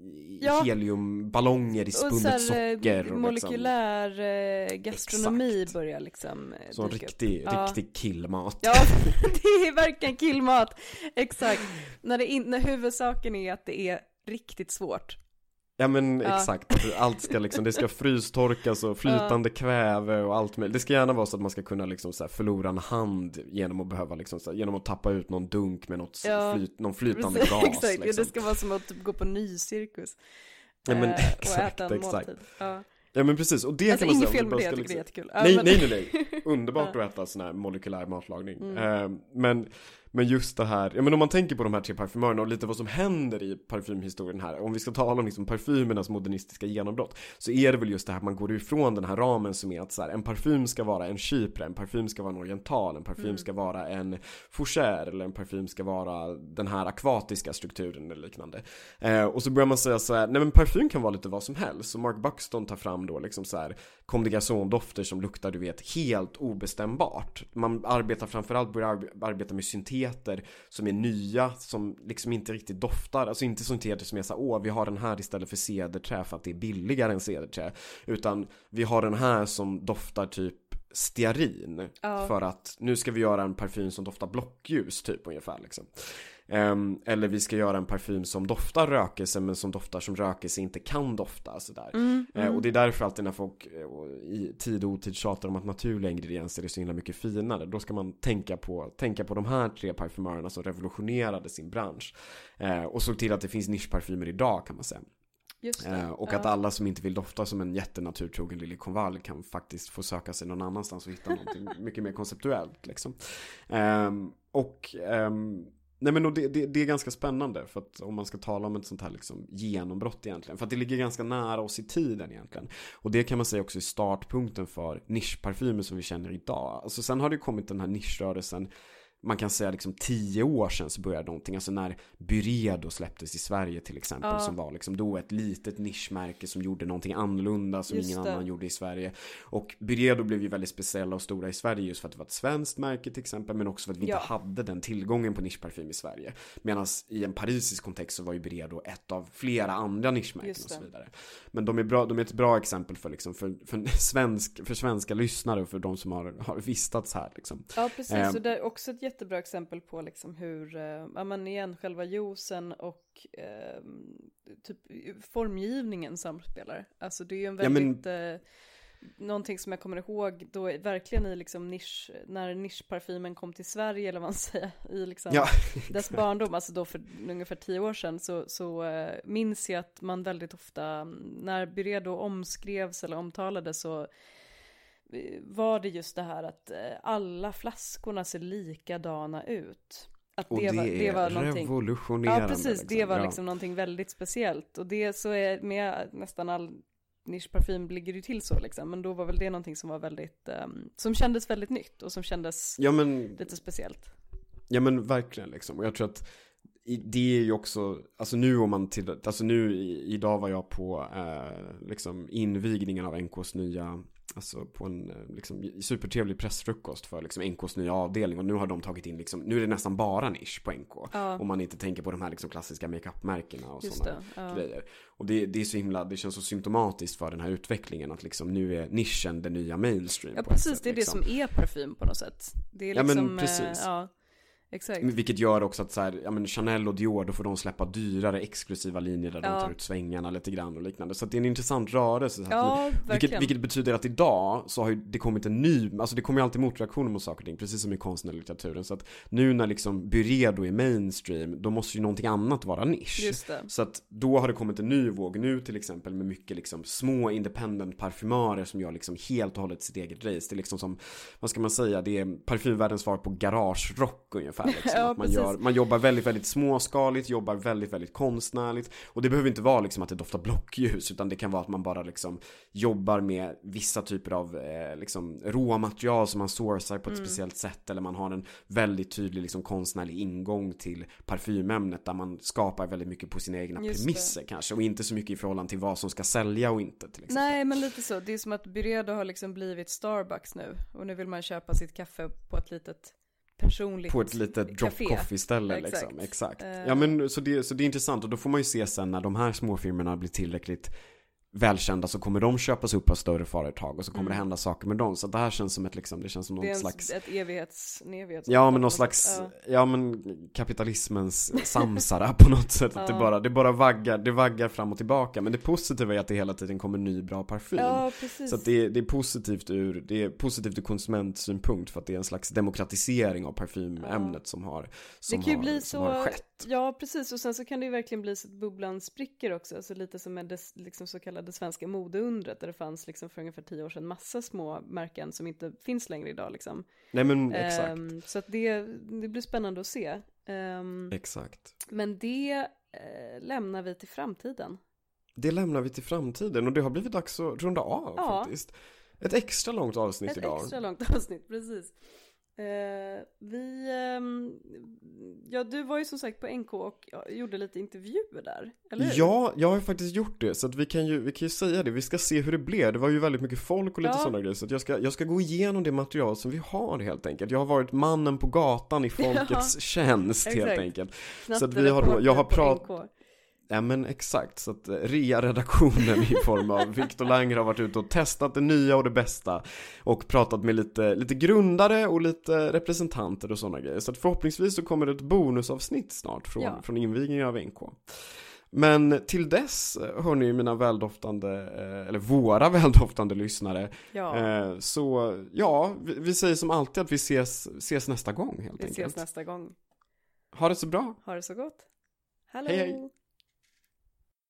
ja. heliumballonger i spunnet socker och
liksom- molekylär liksom, gastronomi exakt. börjar liksom
eh, Så riktig, ja. riktig killmat
Ja, det är verkligen killmat, exakt när, det in, när huvudsaken är att det är riktigt svårt
Ja men ja. exakt, allt ska liksom, det ska frystorkas och flytande ja. kväve och allt möjligt Det ska gärna vara så att man ska kunna liksom så förlora en hand genom att behöva liksom så här, genom att tappa ut någon dunk med något ja. flyt, någon flytande Precis, gas
Exakt, liksom. det ska vara som att typ gå på nycirkus
Ja men eh, exakt, exakt ja. ja. men precis, och det alltså, kan man säga
fel med det, jag tycker liksom... det är jättekul
nej, nej, nej, nej, underbart att äta sån här molekylär matlagning mm. uh, Men men just det här, ja men om man tänker på de här tre parfymörerna och lite vad som händer i parfymhistorien här, om vi ska tala om liksom parfymernas modernistiska genombrott, så är det väl just det här att man går ifrån den här ramen som är att så här, en parfym ska vara en kypre, en parfym ska vara en oriental, en parfym mm. ska vara en fougère eller en parfym ska vara den här akvatiska strukturen eller liknande. Eh, och så börjar man säga så här, nej men parfym kan vara lite vad som helst, så Mark Buxton tar fram då liksom så här Comme des dofter som luktar du vet helt obestämbart. Man arbetar framförallt, börjar arbeta med synteter som är nya, som liksom inte riktigt doftar. Alltså inte synteter som är så åh vi har den här istället för cederträ för att det är billigare än cederträ. Utan vi har den här som doftar typ stearin. Ja. För att nu ska vi göra en parfym som doftar blockljus typ ungefär liksom. Um, eller vi ska göra en parfym som doftar rökelse men som doftar som rökelse inte kan dofta sådär. Mm, uh, mm. och det är därför alltid när folk uh, i tid och otid tjatar om att naturliga ingredienser är så himla mycket finare. Då ska man tänka på, tänka på de här tre parfymörerna som revolutionerade sin bransch. Uh, och såg till att det finns nischparfymer idag kan man säga. Eh, och att alla som inte vill dofta som en jättenaturtrogen Lily Conval kan faktiskt få söka sig någon annanstans och hitta någonting mycket mer konceptuellt. Liksom. Eh, och ehm, Nej men det, det, det, är ganska spännande för att om man ska tala om ett sånt här liksom genombrott egentligen. För att det ligger ganska nära oss i tiden egentligen. Och det kan man säga också är startpunkten för nischparfymer som vi känner idag. Alltså sen har det kommit den här nischrörelsen man kan säga liksom tio år sedan så började någonting, alltså när Byredo släpptes i Sverige till exempel, ja. som var liksom då ett litet nischmärke som gjorde någonting annorlunda som just ingen det. annan gjorde i Sverige. Och Byredo blev ju väldigt speciella och stora i Sverige just för att det var ett svenskt märke till exempel, men också för att vi ja. inte hade den tillgången på nischparfym i Sverige. Medan i en parisisk kontext så var ju Byredo ett av flera andra nischmärken och så vidare. Men de är, bra, de är ett bra exempel för, liksom, för, för, svensk, för svenska lyssnare och för de som har, har vistats här. Liksom.
Ja, precis. Eh, och det är också ett jättebra exempel på liksom hur, eh, ja men igen, själva juicen och eh, typ formgivningen samspelar. Alltså det är ju en väldigt, ja, men... eh, någonting som jag kommer ihåg då verkligen i liksom nisch, när nischparfymen kom till Sverige eller vad man säger, i liksom ja, dess barndom, alltså då för ungefär tio år sedan så, så eh, minns jag att man väldigt ofta, när Byredo omskrevs eller omtalades så var det just det här att eh, alla flaskorna ser likadana ut. Att
Och det,
det, var, det var någonting.
revolutionerande.
Ja precis, det
liksom.
var
Ja.
liksom någonting väldigt speciellt. Och det så är med nästan all nischparfym ligger det till så liksom. Men då var väl det någonting som var väldigt, ehm, som kändes väldigt nytt och som kändes
Ja men,
lite speciellt.
ja men verkligen liksom. Och jag tror att det är ju också, alltså nu om man till, alltså nu idag var jag på eh, liksom invigningen av NKs nya, alltså på en eh, liksom supertrevlig pressfrukost för liksom NKs nya avdelning och nu har de tagit in liksom, nu är det nästan bara nisch på NK.
Ja.
Om man inte tänker på de här liksom klassiska makeupmärkena och sådana
ja.
grejer. Och det, det är så himla, det känns så symptomatiskt för den här utvecklingen att liksom nu är nischen det nya mainstream.
Ja precis,
sätt,
det är
liksom.
det som är parfym på något sätt. Det är
Ja, men
liksom, eh,
precis.
ja, exakt.
Vilket gör också att så här, ja men Chanel och Dior, då får de släppa dyrare exklusiva linjer där de
Ja.
tar ut svängarna lite grann och liknande. Så det är en intressant rörelse. Så att
Ja,
vi, vilket, vilket betyder att idag så har ju det kommit en ny, alltså det kommer ju alltid motreaktioner mot saker och ting, precis som i och litteraturen. Så att nu när liksom Byredo är mainstream, då måste ju någonting annat vara nisch. Så att då har det kommit en ny våg nu till exempel med mycket liksom små independent parfymörer som gör liksom helt och hållet sitt eget race. Det är liksom som, vad ska man säga, det är parfymvärldens svar på garagerock ungefär. Liksom.
Ja,
att man, gör, man jobbar väldigt, väldigt småskaligt, jobbar väldigt, väldigt konstnärligt. Och det behöver inte vara liksom att det doftar blockljus, utan det kan vara att man bara liksom jobbar med vissa typer av eh, liksom råmaterial som man sourcar på ett
Mm.
speciellt sätt. Eller man har en väldigt tydlig liksom konstnärlig ingång till parfymämnet där man skapar väldigt mycket på sina egna
Just det.
premisser kanske. Och inte så mycket i förhållande till vad som ska sälja och inte till exempel.
Nej men lite så, det är som att Byredo har liksom blivit Starbucks nu. Och nu vill man köpa sitt kaffe på ett litet personligt
På ett litet drop
café.
coffee ställe
Exakt.
liksom. Exakt.
Eh.
Ja men så det, så det är intressant och då får man ju se sen när de här småfirmorna blir tillräckligt välkända så kommer de köpas upp av större företag och så kommer det hända saker med dem. Så det här känns som ett liksom, det känns som någon
Mm. Det är en,
slags
ett evighets, en evighets
Ja men någon slags, ja. men kapitalismens samsara på något sätt. Att det,
Ja.
bara, det bara vaggar, det vaggar fram och tillbaka. Men det positiva är att det hela tiden kommer ny bra parfym.
Ja.
Så att det, det är positivt ur, det är positivt ur konsumentsynpunkt för att det är en slags demokratisering av parfymämnet som har, som
det kan ju
har,
bli
som
så,
skett.
ja precis och sen så kan det ju verkligen bli så att bubblan spricker också, alltså lite som det liksom så kallade svenska modeundret där det fanns liksom för ungefär tio år sedan massa små märken som inte finns längre idag liksom.
Nej men exakt.
Ehm, så att det, det blir spännande att se. Ehm,
Exakt.
men det eh, lämnar vi till framtiden.
Det lämnar vi till framtiden och det har blivit dags att runda av
Ja.
faktiskt. Ett extra långt avsnitt
Ett
idag.
extra långt avsnitt, precis. Eh, vi, ehm, ja du var ju som sagt på NK och ja, gjorde lite intervjuer där, eller hur?
Ja, jag har ju faktiskt gjort det så att vi kan ju, vi kan ju säga det, vi ska se hur det blev. Det var ju väldigt mycket folk och lite
Ja.
sådana grejer så att jag ska, jag ska gå igenom det material som vi har helt enkelt. Jag har varit mannen på gatan i folkets tjänst helt
exakt.
enkelt.
Knatte
så att vi har då- jag har
på
prat-
NK.
Ja men exakt, så att eh, REA-redaktionen i form av Viktor Langer har varit ute och testat det nya och det bästa och pratat med lite, lite grundare och lite representanter och sådana grejer. Så att förhoppningsvis så kommer det ett bonusavsnitt snart från,
Ja.
från invigningen av NK. Men till dess, hörni mina väldoftande, eh, eller våra väldoftande lyssnare,
Ja,
eh, så ja, vi, vi säger som alltid att vi ses, ses nästa gång helt
vi
enkelt.
ses nästa gång.
Ha det så bra!
Ha det så gott. Hallå!
Hej, hej.